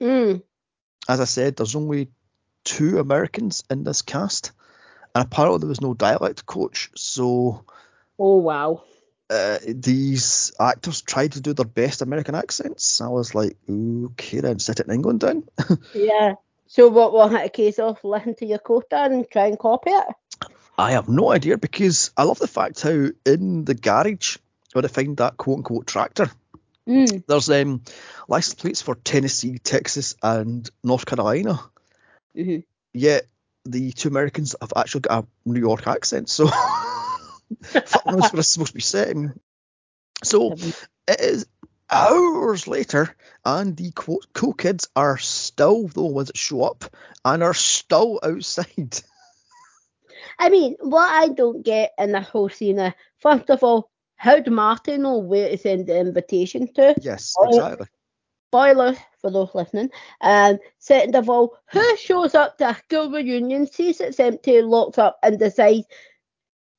Mm. As I said, there's only two Americans in this cast, and apparently there was no dialect coach, so. Oh wow. Uh, these actors tried to do their best American accents. I was like, okay, then sit it in England then. yeah. So what will hit a case of listen to your quota and try and copy it? I have no idea because I love the fact how in the garage where they find that quote unquote tractor. Mm. There's um, license plates for Tennessee, Texas, and North Carolina. Mm-hmm. Yet the two Americans have actually got a New York accent, so fuck knows where it's supposed to be set. So it is hours later, and the quote cool kids are still the ones that show up and are still outside. I mean, what I don't get in the whole scene, first of all, How'd Martin know where to send the invitation to? Yes, exactly. Spoiler for those listening. And second of all, who hmm. shows up to a school reunion, sees it's empty, locks up, and decides,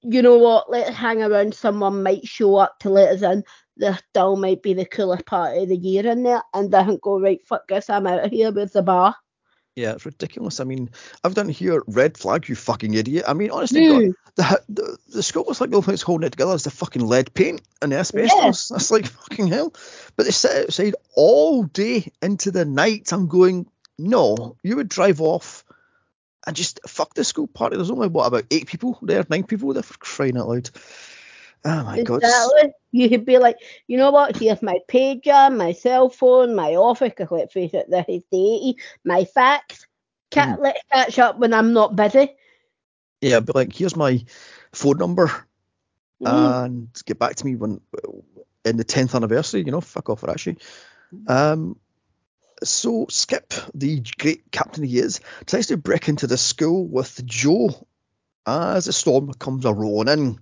you know what, let's hang around, someone might show up to let us in. This still might be the coolest part of the year in there, and doesn't go, right, fuck this, I'm out of here with the bar. Yeah, it's ridiculous. I mean, I've done here red flag, you fucking idiot. I mean, honestly, Mm. God, the, the the school was like the only thing that's holding it together is the fucking lead paint and the asbestos. That's like fucking hell. But they sit outside all day into the night. I'm going, no, you would drive off and just fuck the school party. There's only what about eight people there, nine people there for crying out loud. Oh my god. Exactly. You could be like, you know what? Here's my pager, my cell phone, my office. Because let's face it, this is the 80. My fax. Ca- Hmm. Let's catch up when I'm not busy. Yeah, but like here's my phone number Mm. and get back to me when in the tenth anniversary. You know, fuck off actually. Um, so Skip, the great captain he is, tries to break into the school with Joe as the storm comes a rolling in.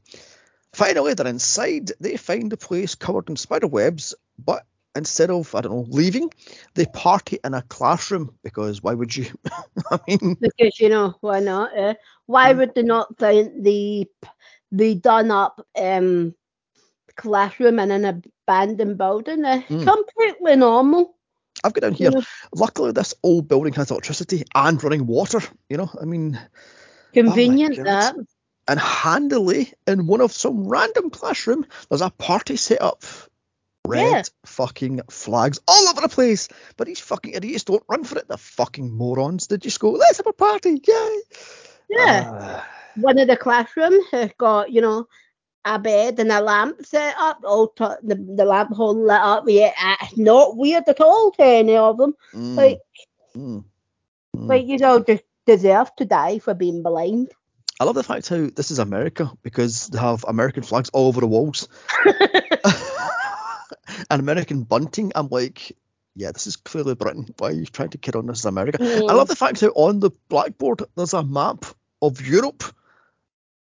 Finally, they're inside. They find the place covered in spider webs, but instead of I don't know leaving, they party in a classroom because why would you? I mean, Because, you know, why not? eh? why Mm. would they not find the, the done up um, classroom in an abandoned building? Uh, Mm. Completely normal. I've got down here. know, Luckily, this old building has electricity and running water. You know, I mean, convenient God. that. and handily in one of some random classroom, there's a party set up. Red Yeah. fucking flags all over the place. But these fucking idiots don't run for it. The fucking morons. They just go, let's have a party. Yay. Yeah. Ah, one of the classrooms has got, you know, a bed and a lamp set up, all to, the, the lamp hole lit up. Yeah, uh, it's not weird at all to any of them. mm, Like, mm, mm. like you know, just deserve to die for being blind. I love the fact how this is America because they have American flags all over the walls. and American bunting. I'm like, yeah, this is clearly Britain. Why are you trying to kid on this is America? I love the fact how on the blackboard there's a map of Europe,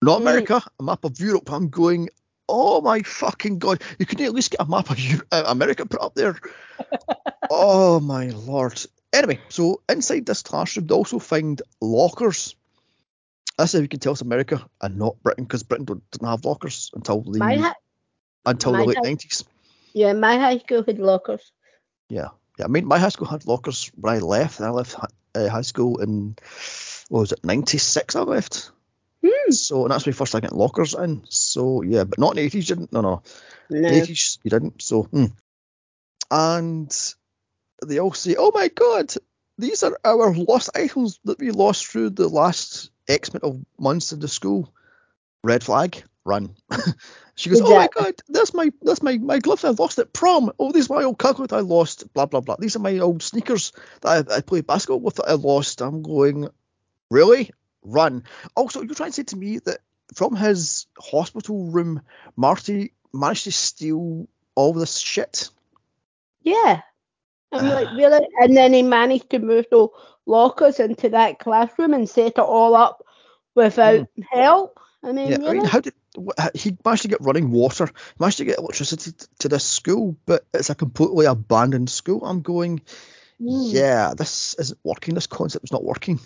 not Mm. America, a map of Europe. I'm going, oh my fucking god! You couldn't at least get a map of Eu- uh, America put up there. oh my lord. Anyway, so inside this classroom, they also find lockers. That's how you can tell it's America and not Britain, because Britain don't, didn't have lockers until the until the late nineties. yeah, my high school had lockers. Yeah, yeah. I mean, my high school had lockers when I left, and I left uh, high school in what was it, '96? I left. Hmm. So and that's when first I got lockers in. So yeah, but not in the '80s. You didn't. No, no. No. 80s you didn't. So hmm. and they all say, "Oh my God, these are our lost items that we lost through the last X amount of months in the school." Red flag, run. she goes, "Oh my God, that's my that's my my glove I lost at prom. Oh, these are my old calculator I lost. Blah blah blah. These are my old sneakers that I, I played basketball with that I lost." I'm going, "Really? Run." Also, you're trying to say to me that from his hospital room, Marty managed to steal all this shit. Yeah. I'm like, really? And then he managed to move the lockers into that classroom and set it all up without help. I mean, Yeah, really? I mean, how did he managed to get running water, managed to get electricity t- to this school, but it's a completely abandoned school. I'm going, Hmm. yeah, this isn't working. This concept is not working.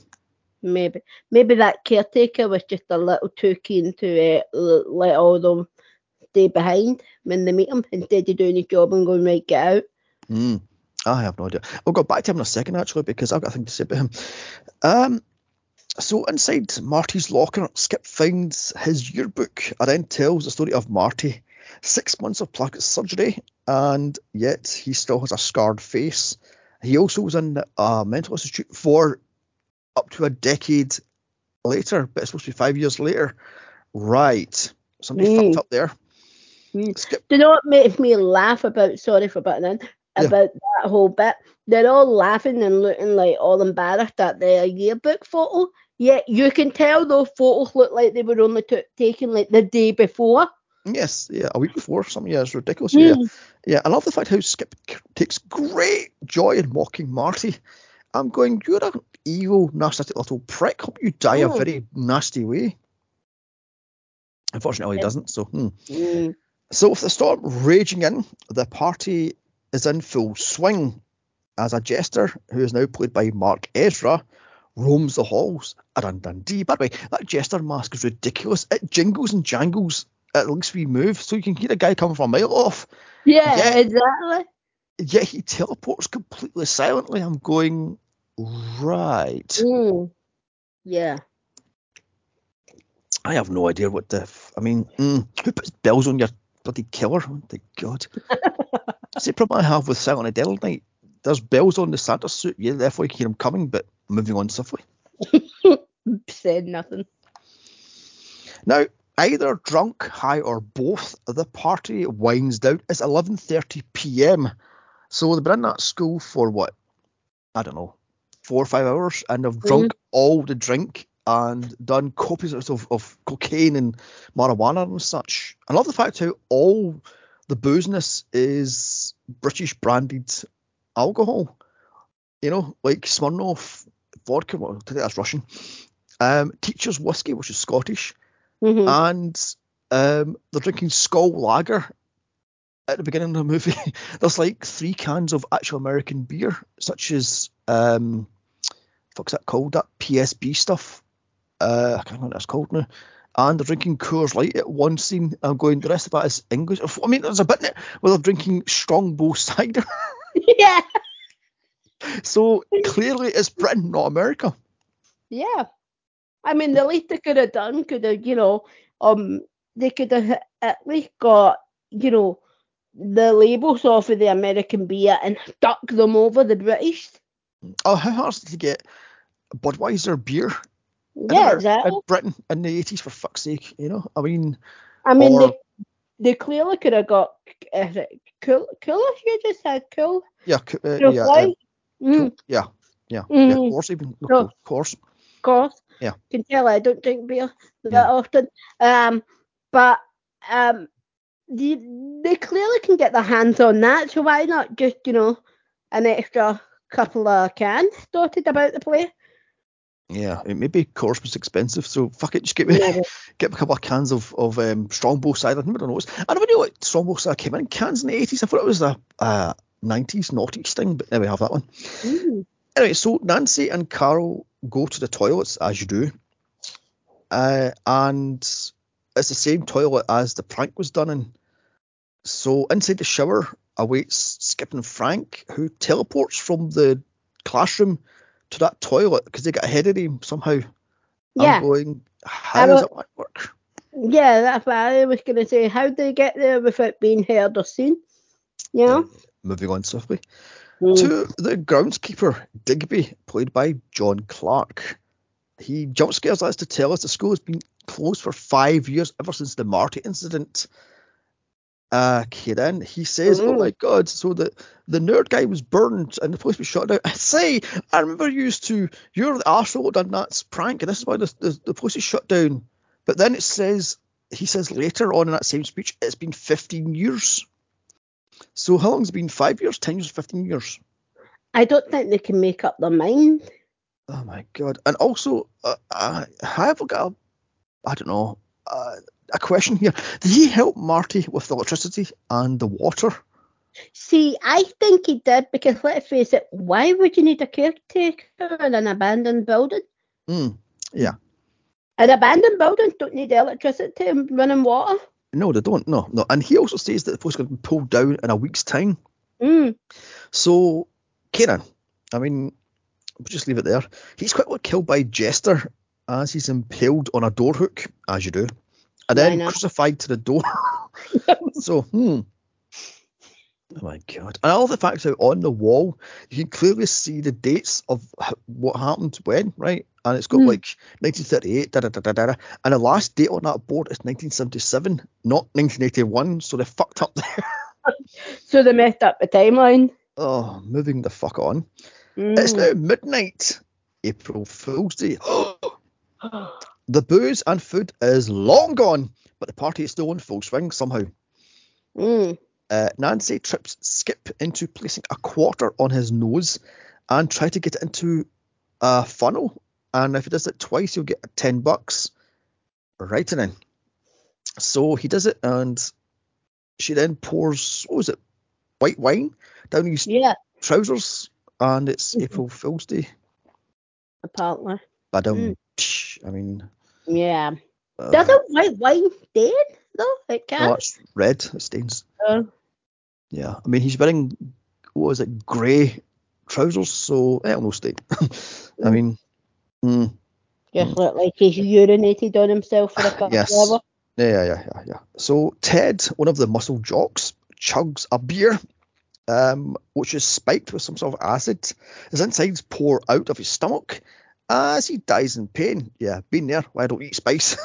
Maybe. Maybe that caretaker was just a little too keen to uh, let all them stay behind when they meet him instead of doing his job and going, right, get out. Hmm. I have no idea. I'll go back to him in a second actually because I've got a thing to say about him. Um, so inside Marty's locker, Skip finds his yearbook and then tells the story of Marty. Six months of plastic surgery, and yet he still has a scarred face. He also was in a mental institute for up to a decade later, but it's supposed to be five years later. Right. Somebody Mm. fucked up there. Mm. Skip. Do you know what makes me laugh about, sorry for butting in, Yeah. about that whole bit? They're all laughing and looking like all embarrassed at their yearbook photo. Yet you can tell those photos look like they were only took taken like the day before. Yes, yeah, a week before something. Yeah, it's ridiculous. Yeah, Mm. yeah. I love the fact how Skip takes great joy in mocking Marty. I'm going, you're an evil, narcissistic little prick. Hope you die a Mm. very nasty way. Unfortunately, he doesn't. So, hmm. Mm. So with the storm raging in, the party is in full swing as a jester, who is now played by Mark Ezra, roams the halls. Dun Dundee. By the way, that jester mask is ridiculous. It jingles and jangles at least we move, so you can hear a guy coming from a mile off. Yeah, Yeah. exactly. Yeah, he teleports completely silently. I'm going, right. Mm. Yeah. I have no idea what the. F- I mean, mm, who puts bells on your bloody killer? Oh my god. That's the problem I have with Silent Night, Deadly Night. There's bells on the Santa suit, yeah, therefore you can hear him coming, but moving on swiftly. Said nothing. Now, either drunk, high, or both, the party winds down. It's 11:30 p.m. So they've been in that school for what? I don't know, four or five hours, and they've drunk all the drink and done copious amounts of, of cocaine and marijuana and such. I love the fact how all the booziness is British branded alcohol. You know, like Smirnoff vodka. Well, I think that's Russian. Um, Teacher's whiskey, which is Scottish Mhm. and um, they're drinking Skol Lager at the beginning of the movie. There's like three cans of actual American beer, such as um, fuck's that called? That PSB stuff. Uh, I can't remember what that's called now. And they're drinking Coors Light at one scene. I'm going. The rest of that is English. I mean, there's a bit in it where they're drinking Strongbow cider. yeah. so clearly, it's Britain, not America. Yeah. I mean, the least they could have done could have, you know, um, they could have at least got, you know, the labels off of the American beer and stuck them over the British. Oh, how hard is it to get Budweiser beer Yeah, Amer- exactly. in Britain in the 80s? For fuck's sake, you know. I mean. I mean, or- they, they clearly could have got uh, cool. Cool. You just said cool. Yeah, uh, Cool yeah, Light. Mm, cool- yeah, yeah, yeah. Mhm. Course even, no, cool, course. of course. Yeah. Can tell I don't drink beer that Yeah. often. Um, but um, they, they clearly can get their hands on that. So why not just you know an extra couple of cans dotted about the place? Yeah, I mean, maybe Coors was expensive, so fuck it, just get me Maybe. get me a couple of cans of of um, Strongbow cider. I never noticed. I never knew what Strongbow cider came in cans in the eighties. I thought it was a uh, 90s noughties thing, but now we have that one. Mm. Anyway, so Nancy and Carol go to the toilets as you do, uh, and it's the same toilet as the prank was done in. So inside the shower awaits Skip and Frank, who teleports from the classroom to that toilet because they got ahead of him somehow. Yeah. I'm going, how does that work? Yeah, that's what I was going to say. How do they get there without being heard or seen? You know? Moving on swiftly. Mm. to the groundskeeper, Digby, played by John Clark. He jump scares us to tell us the school has been closed for five years, ever since the Marty incident. Uh, okay, then he says, "Oh Mm. my God!" So the the nerd guy was burned and the place was shut down. I say, I remember you used to. You're the arsehole who done that prank, and this is why the, the the place is shut down. But then it says he says later on in that same speech, it's been 15 years. So how long's it been? Five years, ten years, 15 years? I don't think they can make up their mind. Oh my god! And also, uh, uh, have got a, I don't know, uh, a question here? Did he help Marty with the electricity and the water? See, I think he did because let's face it, why would you need a caretaker in an abandoned building? Mm, yeah. An abandoned building don't need electricity and running water. No, they don't. No, no. And he also says that the is going to be pulled down in a week's time. Mm. So, Kieran, I mean, we'll just leave it there. He's quickly killed by Jester as he's impaled on a door hook, as you do, and then crucified to the door. so, hmm. Oh my god! And all the facts out on the wall, you can clearly see the dates of what happened when, right? And it's got Hmm. like 1938, da da da da da, and the last date on that board is 1977, not 1981. So they fucked up there. So they messed up the timeline. Oh, moving the fuck on. It's Mm. now midnight, April Fool's Day. the booze and food is long gone, but the party is still in full swing somehow. Mm. Uh, Nancy trips Skip into placing a quarter on his nose and try to get it into a funnel. And if he does it twice, he'll get 10 bucks. Writing in. So he does it, and she then pours, what was it, white wine down his Yeah, trousers, and it's Mhm. April Fool's Day. apparently. But Mm. I mean, Yeah. uh, Doesn't white wine stain though? It no, can. it's red. It stains. Uh, Yeah, I mean he's wearing what was it, grey trousers, so it'll no stain. I Mm. mean, mm, just look like he's urinated on himself for a couple Yes. of hours. yeah, yeah, yeah, yeah, yeah. So Ted, one of the muscle jocks, chugs a beer, um, which is spiked with some sort of acid. His insides pour out of his stomach as he dies in pain. Yeah, been there. Why don't eat spice?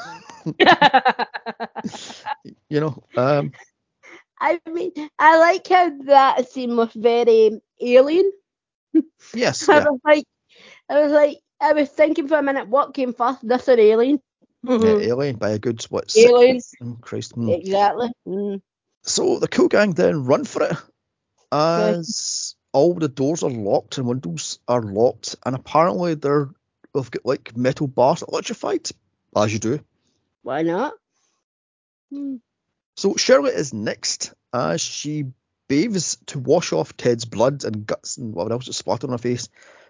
you know. Um, I mean, I like how that scene was very alien. yes. I Yeah. was like, I was like, I was thinking for a minute, what came first, this or alien? yeah, Mhm. Alien by a good what? Aliens, Oh, Christ. mm. exactly. Mm. So the cool gang then run for it as all the doors are locked and windows are locked, and apparently they're they've got like metal bars electrified, as you do. Why not? Mm. So Shirley is next as she bathes to wash off Ted's blood and guts and whatever else is splattered on her face.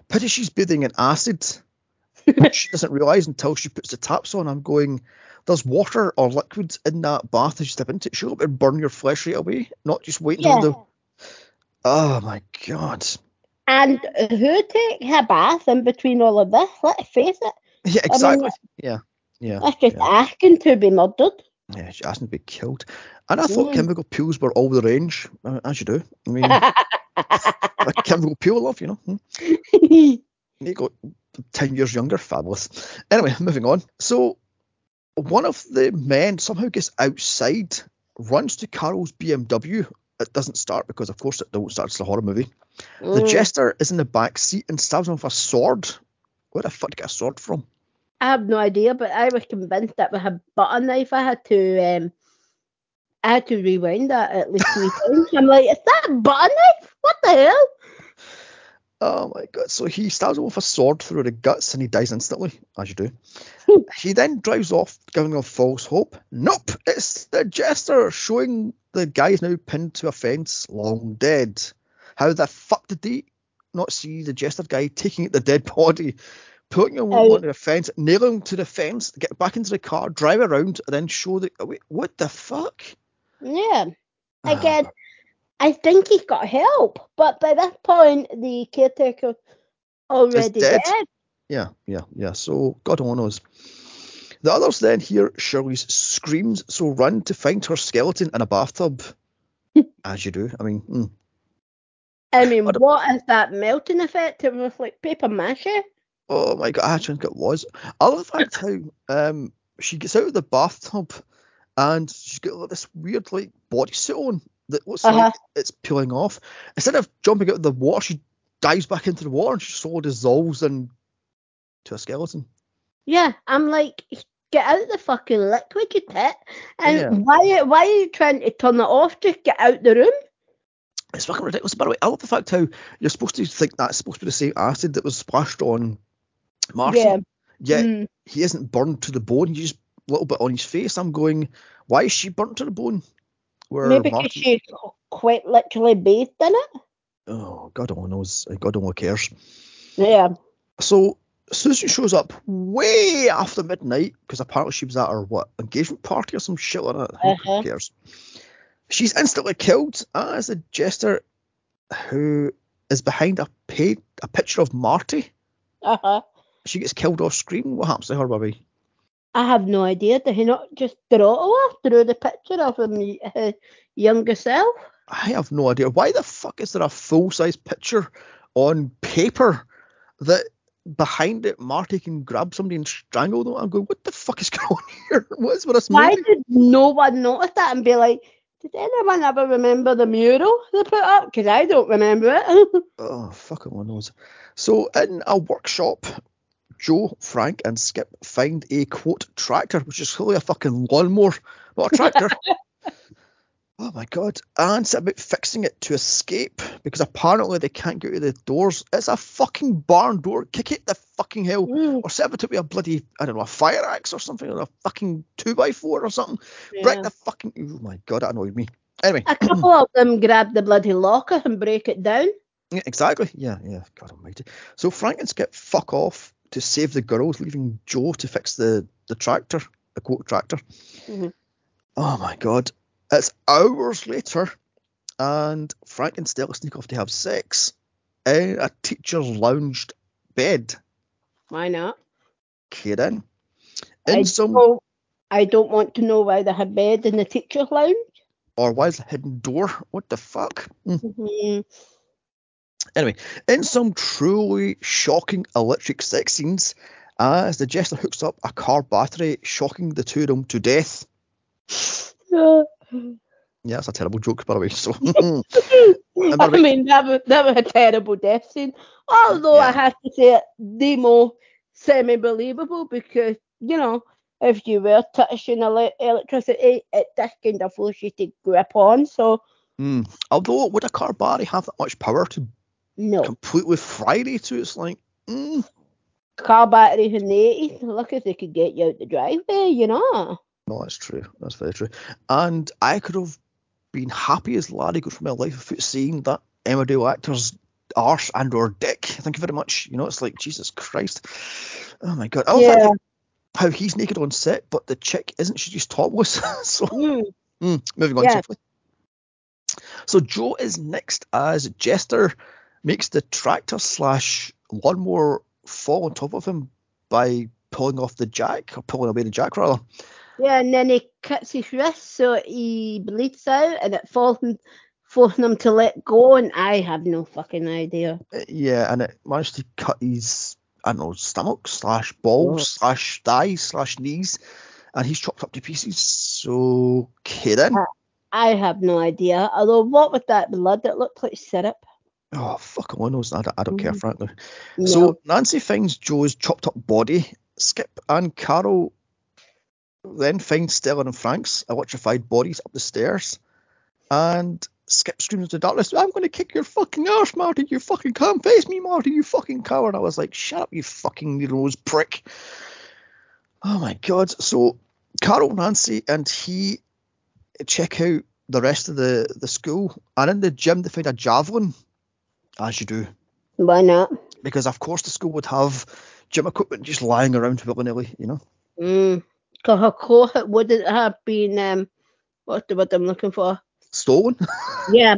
Pity she's bathing in acid, which she doesn't realise until she puts the taps on. I'm going, there's water or liquids in that bath as you step into it. She'll be burn your flesh right away, not just waiting Yeah. the. Oh my god. And who take a bath in between all of this? Let's face it, Yeah, mean, exactly. yeah, yeah. that's just yeah. asking to be murdered. Yeah, she asked to be killed. And I thought Mm. chemical peels were all the range, uh, as you do. I mean, a chemical peel love, you know. Hmm. You got 10 years younger, fabulous. Anyway, moving on. So, one of the men somehow gets outside, runs to Carol's BMW. It doesn't start because, of course, it don't start. It's a horror movie. The Mm. jester is in the back seat and stabs him with a sword. Where the fuck did he get a sword from? I have no idea, but I was convinced that with a butter knife, I had to, um, I had to rewind that at least three times. I'm like, is that a butter knife? What the hell? Oh my god. So he stabs him with a sword through the guts and he dies instantly, as you do. Hmm. he then drives off, giving off false hope. Nope, it's the jester showing the guy's now pinned to a fence, long dead. How the fuck did they not see the jester guy taking the dead body, putting him Oh. onto a fence, nailing him to the fence, get back into the car, drive around, and then show the. Wait, what the fuck? Yeah. Ah. Again, I think he's got help, but by that point, the caretaker already dead. dead. Yeah, yeah, yeah. So God only knows. The others then hear Shirley's screams, so run to find her skeleton in a bathtub. As you do. I mean, mm. I mean, what is that melting effect? It was like paper mache. Oh my god, I actually think it was. I love the fact how um she gets out of the bathtub and she's got like, this weird like bodysuit on that looks Uh-huh. like it's peeling off. Instead of jumping out of the water, she dives back into the water and she slowly dissolves into a skeleton. Yeah, I'm like, get out of the fucking liquid, you tit. And Yeah. why, why are you trying to turn it off? Just get out the room. It's fucking ridiculous. By the way, I love the fact how you're supposed to think that's supposed to be the same acid that was splashed on Marty. Yeah. Yet Mm. he isn't burned to the bone. He's just a little bit on his face. I'm going, why is she burnt to the bone? Where Maybe because Marty- she quite literally bathed in it. Oh, God only knows. God only cares. Yeah. So Susan shows up way after midnight because apparently she was at her what engagement party or some shit like that. Who Uh-huh. cares? She's instantly killed as a jester who is behind a paid a picture of Marty. Uh huh. She gets killed off screen. What happens to her, baby? I have no idea. Did he not just throttle her through the picture of him, his younger self? I have no idea. Why the fuck is there a full size picture on paper that behind it Marty can grab somebody and strangle them? I'm going, what the fuck is going on here? What is with this Why movie? did no one notice that and be like, did anyone ever remember the mural they put up? Because I don't remember it. Oh, fuck only knows. So in a workshop, Joe, Frank, and Skip find a quote tractor, which is clearly a fucking lawnmower, not a tractor. oh my god. And set about fixing it to escape because apparently they can't get out of the doors. It's a fucking barn door. Kick it the fucking hell. Mm, Or set it to be a bloody, I don't know, a fire axe or something, or a fucking 2x4 or something. yeah. Break the fucking. Oh my god, that annoyed me. Anyway. A couple of them grab the bloody locker and break it down. Yeah, exactly. Yeah, yeah. God almighty. So Frank and Skip fuck off to save the girls, leaving Joe to fix the, the tractor, the quote tractor. Mhm. Oh my god. It's hours later, and Frank and Stella sneak off to have sex in a teacher's lounged bed. Why not? Kidding. In I, some, don't, I don't want to know why they have bed in the teacher's lounge. or why is the hidden door? What the fuck? Mm. Mhm. Anyway, in some truly shocking electric sex scenes, as the jester hooks up a car battery, shocking the two of them to death. Yeah, that's a terrible joke, by the way. So, I way- mean, that was, that was a terrible death scene. Although I have to say, it, the more semi believable because, you know, if you were touching ele- electricity, it does kind of force you to grip on. So, hmm. although would a car battery have that much power to no. completely fry you to? It's like, mm, Car batteries in the 80s, look if they could get you out the driveway, you know. no, that's true. That's very true. And I could have been happy as Larry goes for my life without seeing that Emmerdale actor's arse and or dick. Thank you very much. You know, it's like Jesus Christ. Oh my god. I Yeah. how, he's naked on set, but the chick isn't. She's just topless. so Mm. Mm, moving on Yeah. swiftly. So Joe is next as Jester makes the tractor slash lawnmower fall on top of him by pulling off the jack or pulling away the jack rather. Yeah, and then he cuts his wrist so he bleeds out and it falls him, forcing him to let go. And I have no fucking idea. Uh, Yeah, and it managed to cut his I don't know stomach slash balls Oh. slash thighs slash knees, and he's chopped up to pieces. So kidding. I have no idea. Although, what with that blood? It looked like syrup. Oh fuck, only knows. I don't, I don't care, Mhm. frankly. No. So Nancy finds Joe's chopped up body. Skip and Carol then find Stella and Frank's electrified bodies up the stairs. And Skip screams into darkness, I'm going to kick your fucking arse, Marty. You fucking can't face me, Marty. You fucking coward. I was like, shut up, you fucking nose prick. Oh my god. So Carol, Nancy, and he check out the rest of the, the school. And in the gym, they find a javelin, as you do Why not? because of course the school would have gym equipment just lying around willy nilly, you know. Mm. Cause of course it wouldn't have been um, what's the word I'm looking for? Stolen. Yeah.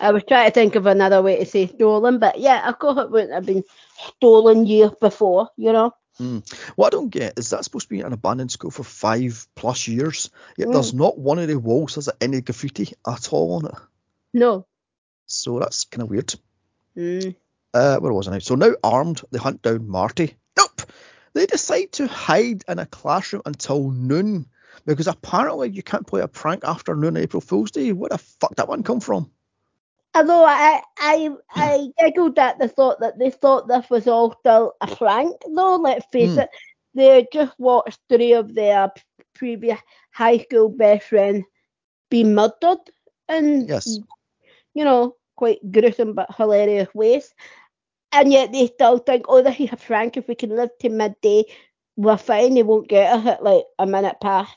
I was trying to think of another way to say stolen, but yeah, of course it wouldn't have been stolen years before, you know. what I don't get is that supposed to be an abandoned school for five plus years, yet Mm. there's not one of the walls has any graffiti at all on it. No. So that's kind of weird. Mm. Uh, where was I now? So now armed, they hunt down Marty. Nope. They decide to hide in a classroom until noon because apparently you can't play a prank after noon on April Fool's Day. Where the fuck that one come from? Although I I I giggled at the thought that they thought this was all still a prank, though. Let's face Hmm. it, they just watched three of their previous high school best friends be murdered and Yes. you know quite gruesome but hilarious ways, and yet they still think, oh, this is a prank. If we can live to midday, we're fine. They won't get us at like a minute past.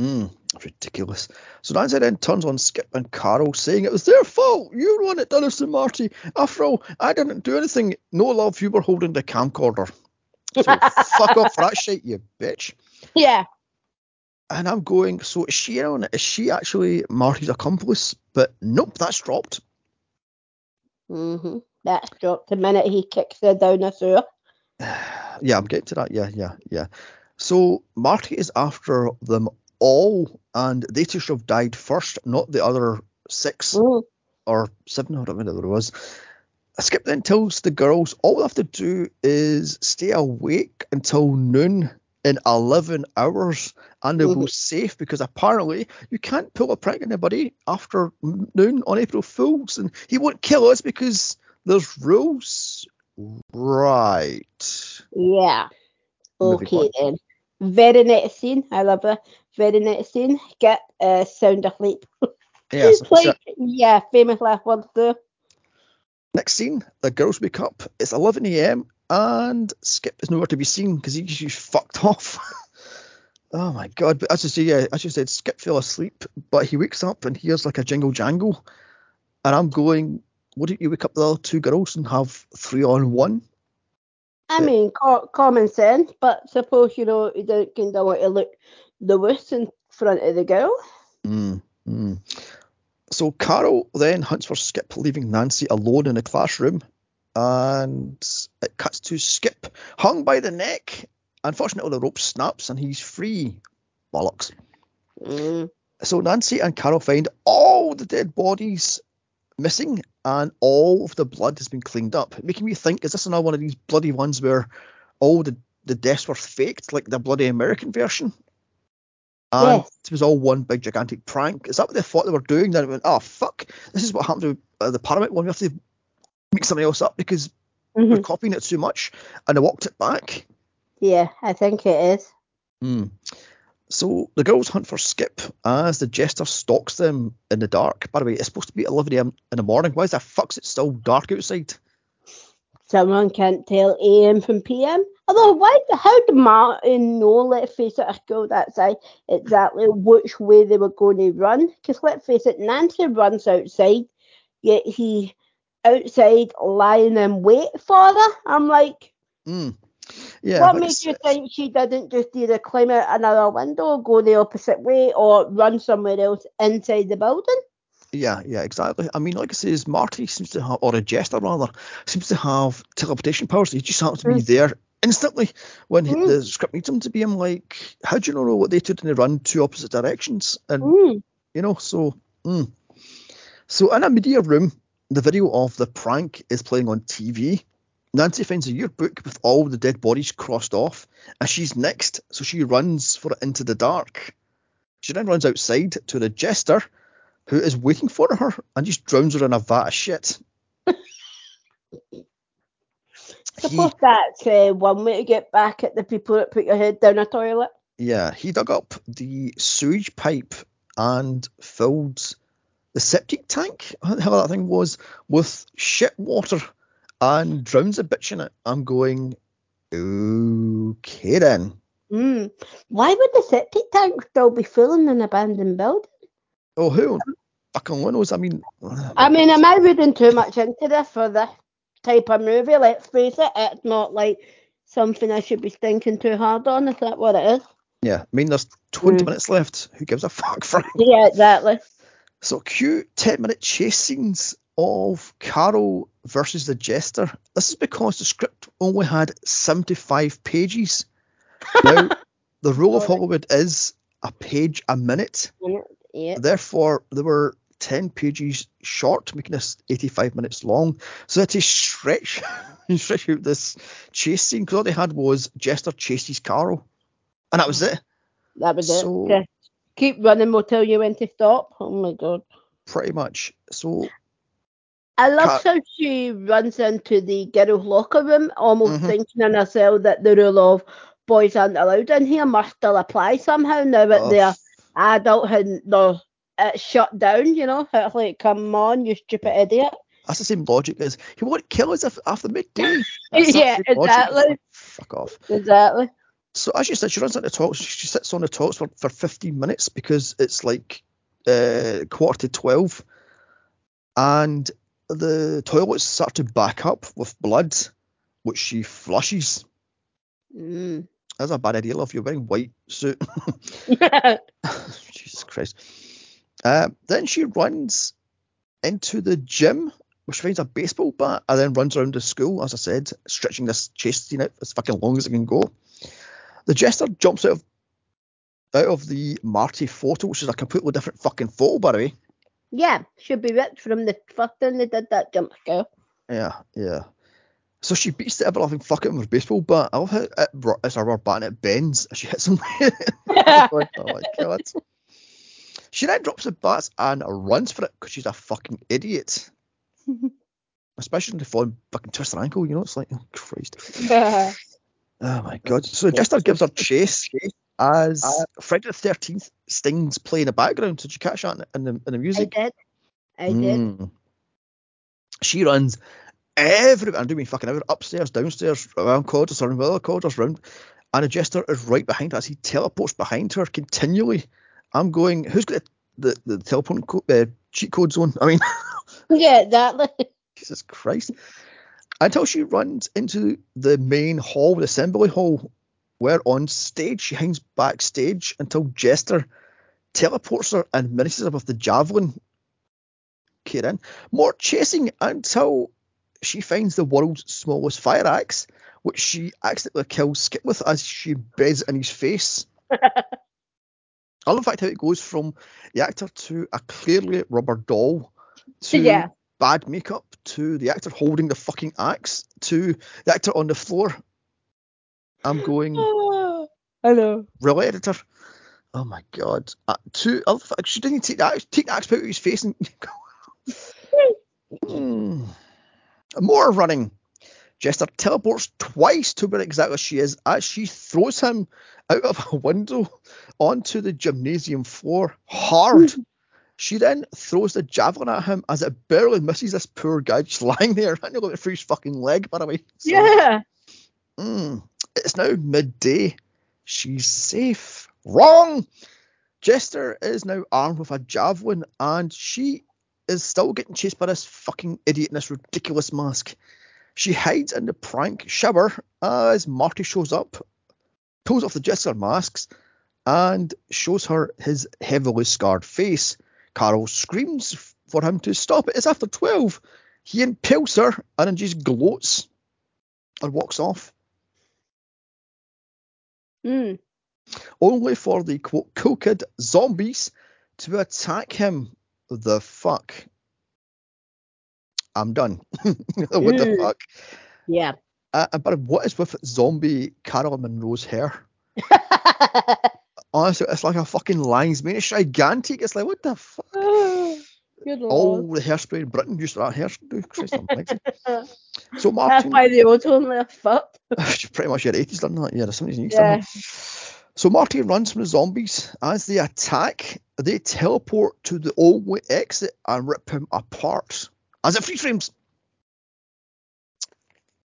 Mm, ridiculous. So Nancy then turns on Skip and Carol, saying it was their fault. One that done us to Marty. After all, I didn't do anything. No love, you were holding the camcorder. So fuck off for that shit, you bitch. Yeah. And I'm going, so is she on it? Is she actually Marty's accomplice? But nope, that's dropped. Hmm That's dropped the minute he kicks her down the sewer. yeah, I'm getting to that. Yeah, yeah, yeah. So Marty is after them all, and they two should have died first, not the other six Mm. or seven, I don't whatever it was. Skip then tells the girls all they have to do is stay awake until noon in 11 hours and they'll go safe because apparently you can't pull a prank on anybody after noon on April Fools and he won't kill us because there's rules. Right. Yeah. Okay then. Very next scene. I love it. Very next scene. Get uh, sound asleep. Yes. It's like, so yeah, famous last words there. next scene, the girls wake up. It's 11 a.m. and Skip is nowhere to be seen because he's just fucked off. oh my god! But as you say, yeah, as you said, Skip fell asleep, but he wakes up and hears like a jingle jangle, and I'm going. Wouldn't you wake up the other two girls and have three on one? I Yeah. mean, co- common sense, but suppose, you know, you don't kind of want to look the worst in front of the girl. Mm, mm. So Carol then hunts for Skip, leaving Nancy alone in the classroom, and it cuts to Skip hung by the neck. Unfortunately, the rope snaps and he's free. Bollocks. Mm. So Nancy and Carol find all the dead bodies missing and all of the blood has been cleaned up, making me think, is this another one of these bloody ones where all the, the deaths were faked, like the bloody American version? And Yes. it was all one big gigantic prank. Is that what they thought they were doing? Then it went, oh fuck, this is what happened to uh, the Paramount one. We have to make something else up because Mhm. we're copying it too much, and I walked it back. Yeah, I think it is. Hmm. So the girls hunt for Skip as the jester stalks them in the dark. By the way, it's supposed to be 11 a.m. in the morning. Why is the fuck's it still dark outside? Someone can't tell AM from PM. Although, why? How did Martin know? Let's face it, a school that side exactly which way they were going to run. Because let's face it, Nancy runs outside, yet he outside lying in wait for her. I'm like, Hmm. Yeah. what made you think she didn't just either climb out another window, go the opposite way, or run somewhere else inside the building? Yeah, yeah, exactly. I mean, like I says, Marty seems to have, or a jester rather, seems to have teleportation powers. He just happens to be Mm. there instantly when Mm. the script needs him to be. I'm like, how do you know what they did and they run two opposite directions? And Mm. you know, so mm. so in a media room, the video of the prank is playing on TV. Nancy finds a yearbook with all the dead bodies crossed off, and she's next, so she runs for it into the dark. She then runs outside to the jester, who is waiting for her, and just drowns her in a vat of shit. He, Suppose that's uh, one way to get back at the people that put your head down a toilet. yeah, he dug up the sewage pipe and filled the septic tank, hell that thing was, with shit water and drowns a bitch in it. I'm going, okay then. Mm. Why would the septic tank still be full in an abandoned building? Oh, who fucking knows? I mean, I mean, am I reading too much into this for this type of movie? Let's face it, it's not like something I should be thinking too hard on. Is that what it is? yeah, I mean, there's 20 Mm. minutes left. Who gives a fuck, Frank? Yeah, exactly. So, cue 10 minute chase scenes of Carol versus the Jester. This is because the script only had 75 pages. Now, the rule of Hollywood is a page a minute. Yeah. Therefore, there were 10 pages short, making this 85 minutes long. So that to stretch, stretch out this chase scene, because all they had was Jester chases Carol. And that was it. That was So- it. Keep running, we'll tell you when to stop. Oh my god. Pretty much. So, I love how she runs into the girls' locker room, almost Mhm. thinking in herself that the rule of boys aren't allowed in here must still apply somehow now that oh, they're adulthood, they're it's shut down, you know? It's like, come on, you stupid idiot. that's the same logic as he won't kill us after midday. Yeah, same logic. exactly. Fuck off. Exactly. So as you said, she runs into talks. She sits on the talks for, for 15 minutes because it's like uh, quarter to 12, and the toilets start to back up with blood, which she flushes. Mm. That's a bad idea, love. You're wearing white suit. Jesus Christ. Uh, then she runs into the gym, which finds a baseball bat, and then runs around the school, as I said, stretching this chase scene out as fucking long as it can go. The jester jumps out of out of the Marty photo, which is a completely different fucking photo, by the way. yeah, should be ripped from the first time they did that jump scare. Yeah, yeah. So she beats the ever loving fuck out of her baseball bat. I love how it, it's a rubber bat and it bends as she hits him. Oh my god. She then drops the bats and runs for it because she's a fucking idiot. Especially when they fall and fucking twist her ankle, you know, it's like, oh Christ. Oh my god. So Jester gives her chase as Friday the 13th Sting's play in the background. Did you catch that in the, in the I music? did. I did. Mm. She runs everywhere. I'm doing fucking everywhere. Upstairs, downstairs, around corridors, around other corridors, round. And the jester is right behind her as he teleports behind her continually. I'm going, who's got the, the, the teleport co- uh, cheat codes on? I mean, Yeah, exactly. Jesus Christ. Until she runs into the main hall, the assembly hall, where on stage she hangs backstage until Jester teleports her and menaces her with the javelin. Kieran. More chasing until she finds the world's smallest fire axe, which she accidentally kills Skip with as she embeds in his face. I love the fact how it goes from the actor to a clearly rubber doll to Yeah. bad makeup to the actor holding the fucking axe to the actor on the floor. I'm going, Hello. really, editor? Oh my god. Uh, to, I love the fact she didn't take the axe, take the axe out of his face and go. Hmm. More running. Jester teleports twice to where exactly she is as she throws him out of a window onto the gymnasium floor hard. She then throws the javelin at him as it barely misses this poor guy just lying there. I know looking through his fucking leg, by the way. So, Yeah. mm, it's now midday. She's safe. Wrong! Jester is now armed with a javelin and she is still getting chased by this fucking idiot in this ridiculous mask. She hides in the prank shower as Marty shows up, pulls off the Jester masks, and shows her his heavily scarred face. Carol screams for him to stop it. It's after 12. He impales her and then just gloats and walks off, Mm. only for the quote cool kid zombies to attack him. The fuck? I'm done. what the Mm. fuck? Yeah. Uh, but what is with zombie Carol Munro's hair? Honestly, it's like a fucking lion's mane. It's gigantic. It's like, what the fuck? Good All lord. the hairspray in Britain used to that hairspray. Christ. So That's why the ozone layer fucked. pretty much your 80s done that. Yeah, the 70s and 80s Yeah. So Marty runs from the zombies. As they attack, they teleport to the only exit and rip him apart. As it free frames.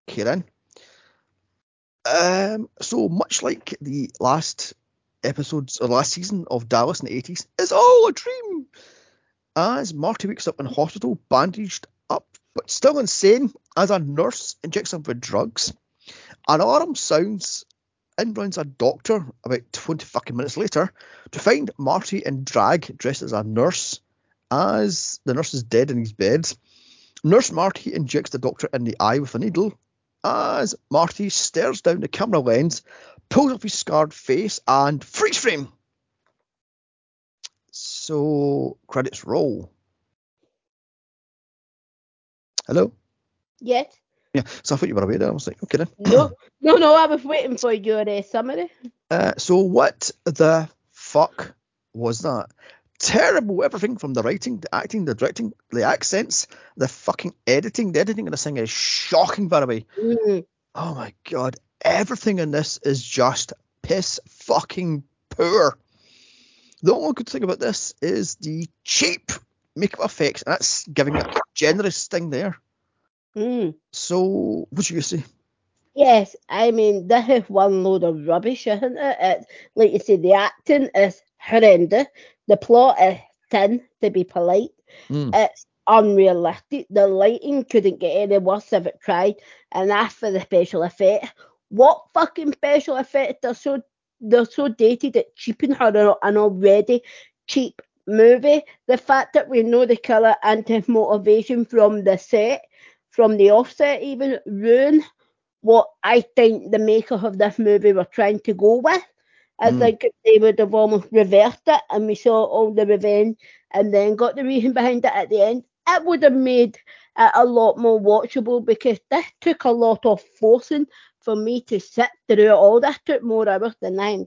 Okay then. Um, so much like the last episodes or last season of Dallas in the 80s, it's all a dream. As Marty wakes up in hospital, bandaged up, but still insane, as a nurse injects him with drugs. An alarm sounds in runs a doctor about 20 fucking minutes later to find Marty in drag dressed as a nurse as the nurse is dead in his bed. Nurse Marty injects the doctor in the eye with a needle as Marty stares down the camera lens, pulls up his scarred face, and freeze frame. So, credits roll. Hello? Yes. Yeah, so I thought you were away there. I was like, okay then. No, no, no. I was waiting for your uh, summary. Uh, so what the fuck was that? Terrible everything from the writing, the acting, the directing, the accents, the fucking editing. The editing of this thing is shocking, by the way. Mm. Oh my god, everything in this is just piss fucking poor. The only good thing about this is the cheap makeup effects, and that's giving it a generous sting there. Mm. So, what do you say? Yes, I mean this is one load of rubbish, isn't it? It's like you say, the acting is horrendous. The plot is thin, to be polite. Mm. It's unrealistic. The lighting couldn't get any worse if it tried. And as for the special effects, what fucking special effects? They're so they're so dated it cheapen her an- already cheap movie. The fact that we know the killer and his motivation from the set, from the offset even, ruin what I think the maker of this movie were trying to go with. I Mm. think they would have almost reversed it and we saw all the revenge and then got the reason behind it at the end. It would have made it a lot more watchable because this took a lot of forcing for me to sit through all. This took more hours than I am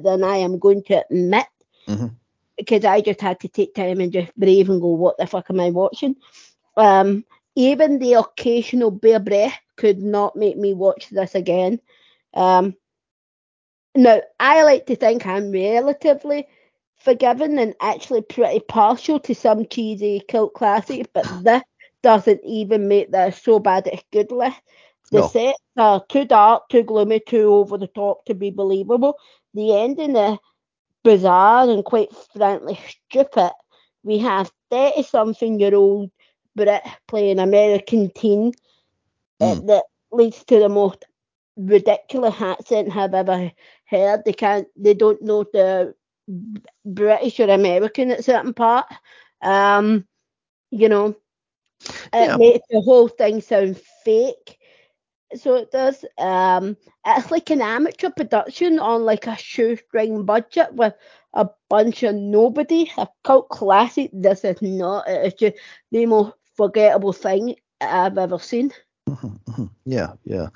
than I am going to admit Mhm. because I just had to take time and just breathe and go, what the fuck am I watching? Um, even the occasional bare breath could not make me watch this again. Um, now, I like to think I'm relatively forgiving and actually pretty partial to some cheesy cult classics, but this doesn't even make this so bad it's good list. The No. sets are too dark, too gloomy, too over the top to be believable. The ending is bizarre and quite frankly stupid. We have 30 something year old Brit playing American teen Mm. that leads to the most ridiculous accent I've ever heard. They can't, they don't know the British or American at certain part. Um, you know, it Yeah. makes the whole thing sound fake. So it does. Um, it's like an amateur production on like a shoestring budget with a bunch of nobody. A cult classic. This is not. It's just the most forgettable thing I've ever seen. Mhm, mhm. Yeah, yeah.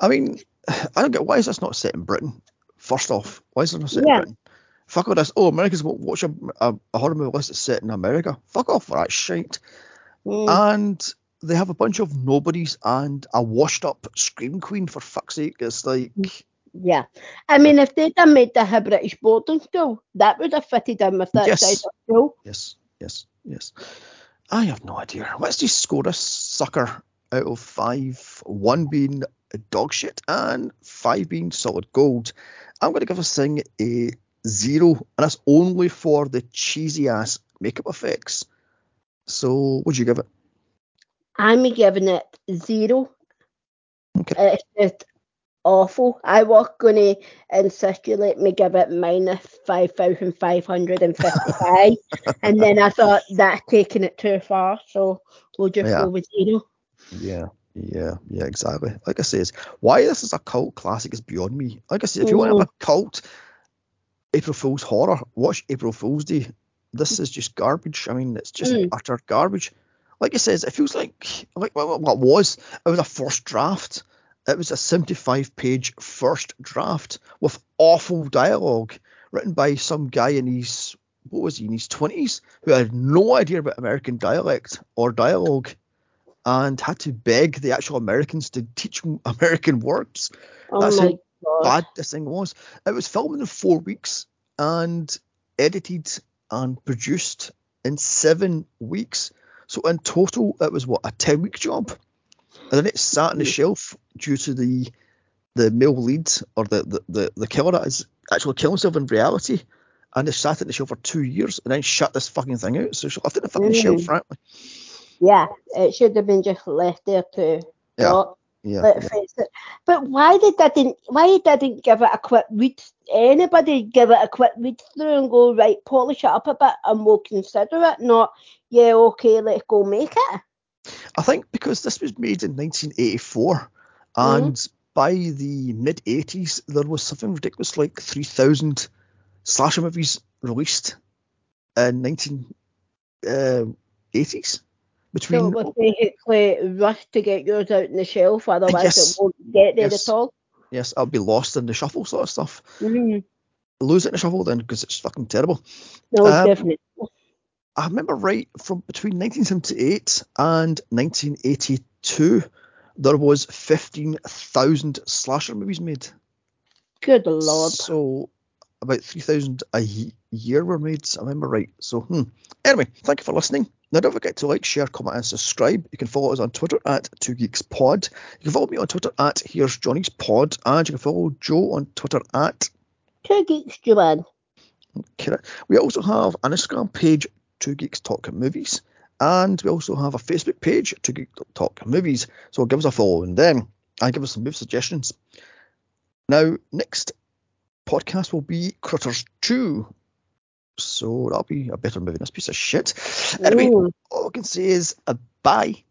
I mean, I don't get why is this not set in Britain? First off, why is it not set Yeah. in Britain? Fuck all this. Oh, Americans won't watch a, a, a horror movie unless it's set in America. Fuck off for that shit. Mm. And they have a bunch of nobodies and a washed up scream queen for fuck's sake. It's like, Yeah. I mean, if they'd have made the British boarding school, that would have fitted in with that Yes. side of school. yes, yes, yes. I have no idea. Let's just score this sucker out of five. One being dog shit and five being solid gold. I'm going to give this thing a zero, and that's only for the cheesy ass makeup effects. So, would you give it? I'm giving it zero. Okay. It's just awful. I was going to insist you let me give it minus 5,555. and then I thought that's taking it too far. So we'll just Yeah. go with zero. Yeah, yeah, yeah, exactly. Like I says, why this is a cult classic is beyond me. Like I said, if you want to have a cult April Fool's horror, watch April Fool's Day. This is just garbage. I mean, it's just Mm. utter garbage. Like I says, it feels like like what, what it was. It was a first draft. It was a 75 page first draft with awful dialogue written by some guy in his what was he in his 20s who had no idea about American dialect or dialogue and had to beg the actual Americans to teach him American words. Oh That's how God. bad this thing was. It was filmed in four weeks and edited and produced in seven weeks. So in total, it was what a ten week job, and then it sat on the shelf due to the the male lead or the the, the, the killer that is actually killing himself in reality. And it sat on the shelf for two years and then shut this fucking thing out. So she left it the fucking shelf, Mm. frankly. Yeah, it should have been just left there to Yeah, rot. Yeah. Let yeah. face it. But why did they didn't why they didn't give it a quick read anybody give it a quick read through and go, right, polish it up a bit and we'll consider it, not yeah, okay, let's go make it. I think because this was made in 1984, Mm-hmm. and by the mid 80s, there was something ridiculous like 3,000 slasher movies released in 1980s. between. So it was basically rush to get yours out in the shelf, otherwise Yes. it won't get there Yes. at all. Yes, I'll be lost in the shuffle sort of stuff. Mm. Lose it in the shuffle then because it's fucking terrible. No, Um, definitely. I remember right from between 1978 and 1982, there was 15,000 slasher movies made. Good lord. So about 3,000 a year were made. I remember right. So hmm. anyway, thank you for listening. Now don't forget to like, share, comment, and subscribe. You can follow us on Twitter at Two Geeks Pod. You can follow me on Twitter at Here's Johnny's Pod, and you can follow Joe on Twitter at Two geeks, Joanne. Kira. We also have an Instagram page, Two Geeks Talk Movies, and we also have a Facebook page, Two Geeks Talk Movies. So give us a follow and then and give us some movie suggestions. Now, next podcast will be Critters 2. So that'll be a better movie than this piece of shit. Anyway, Ooh. all I can say is a bye.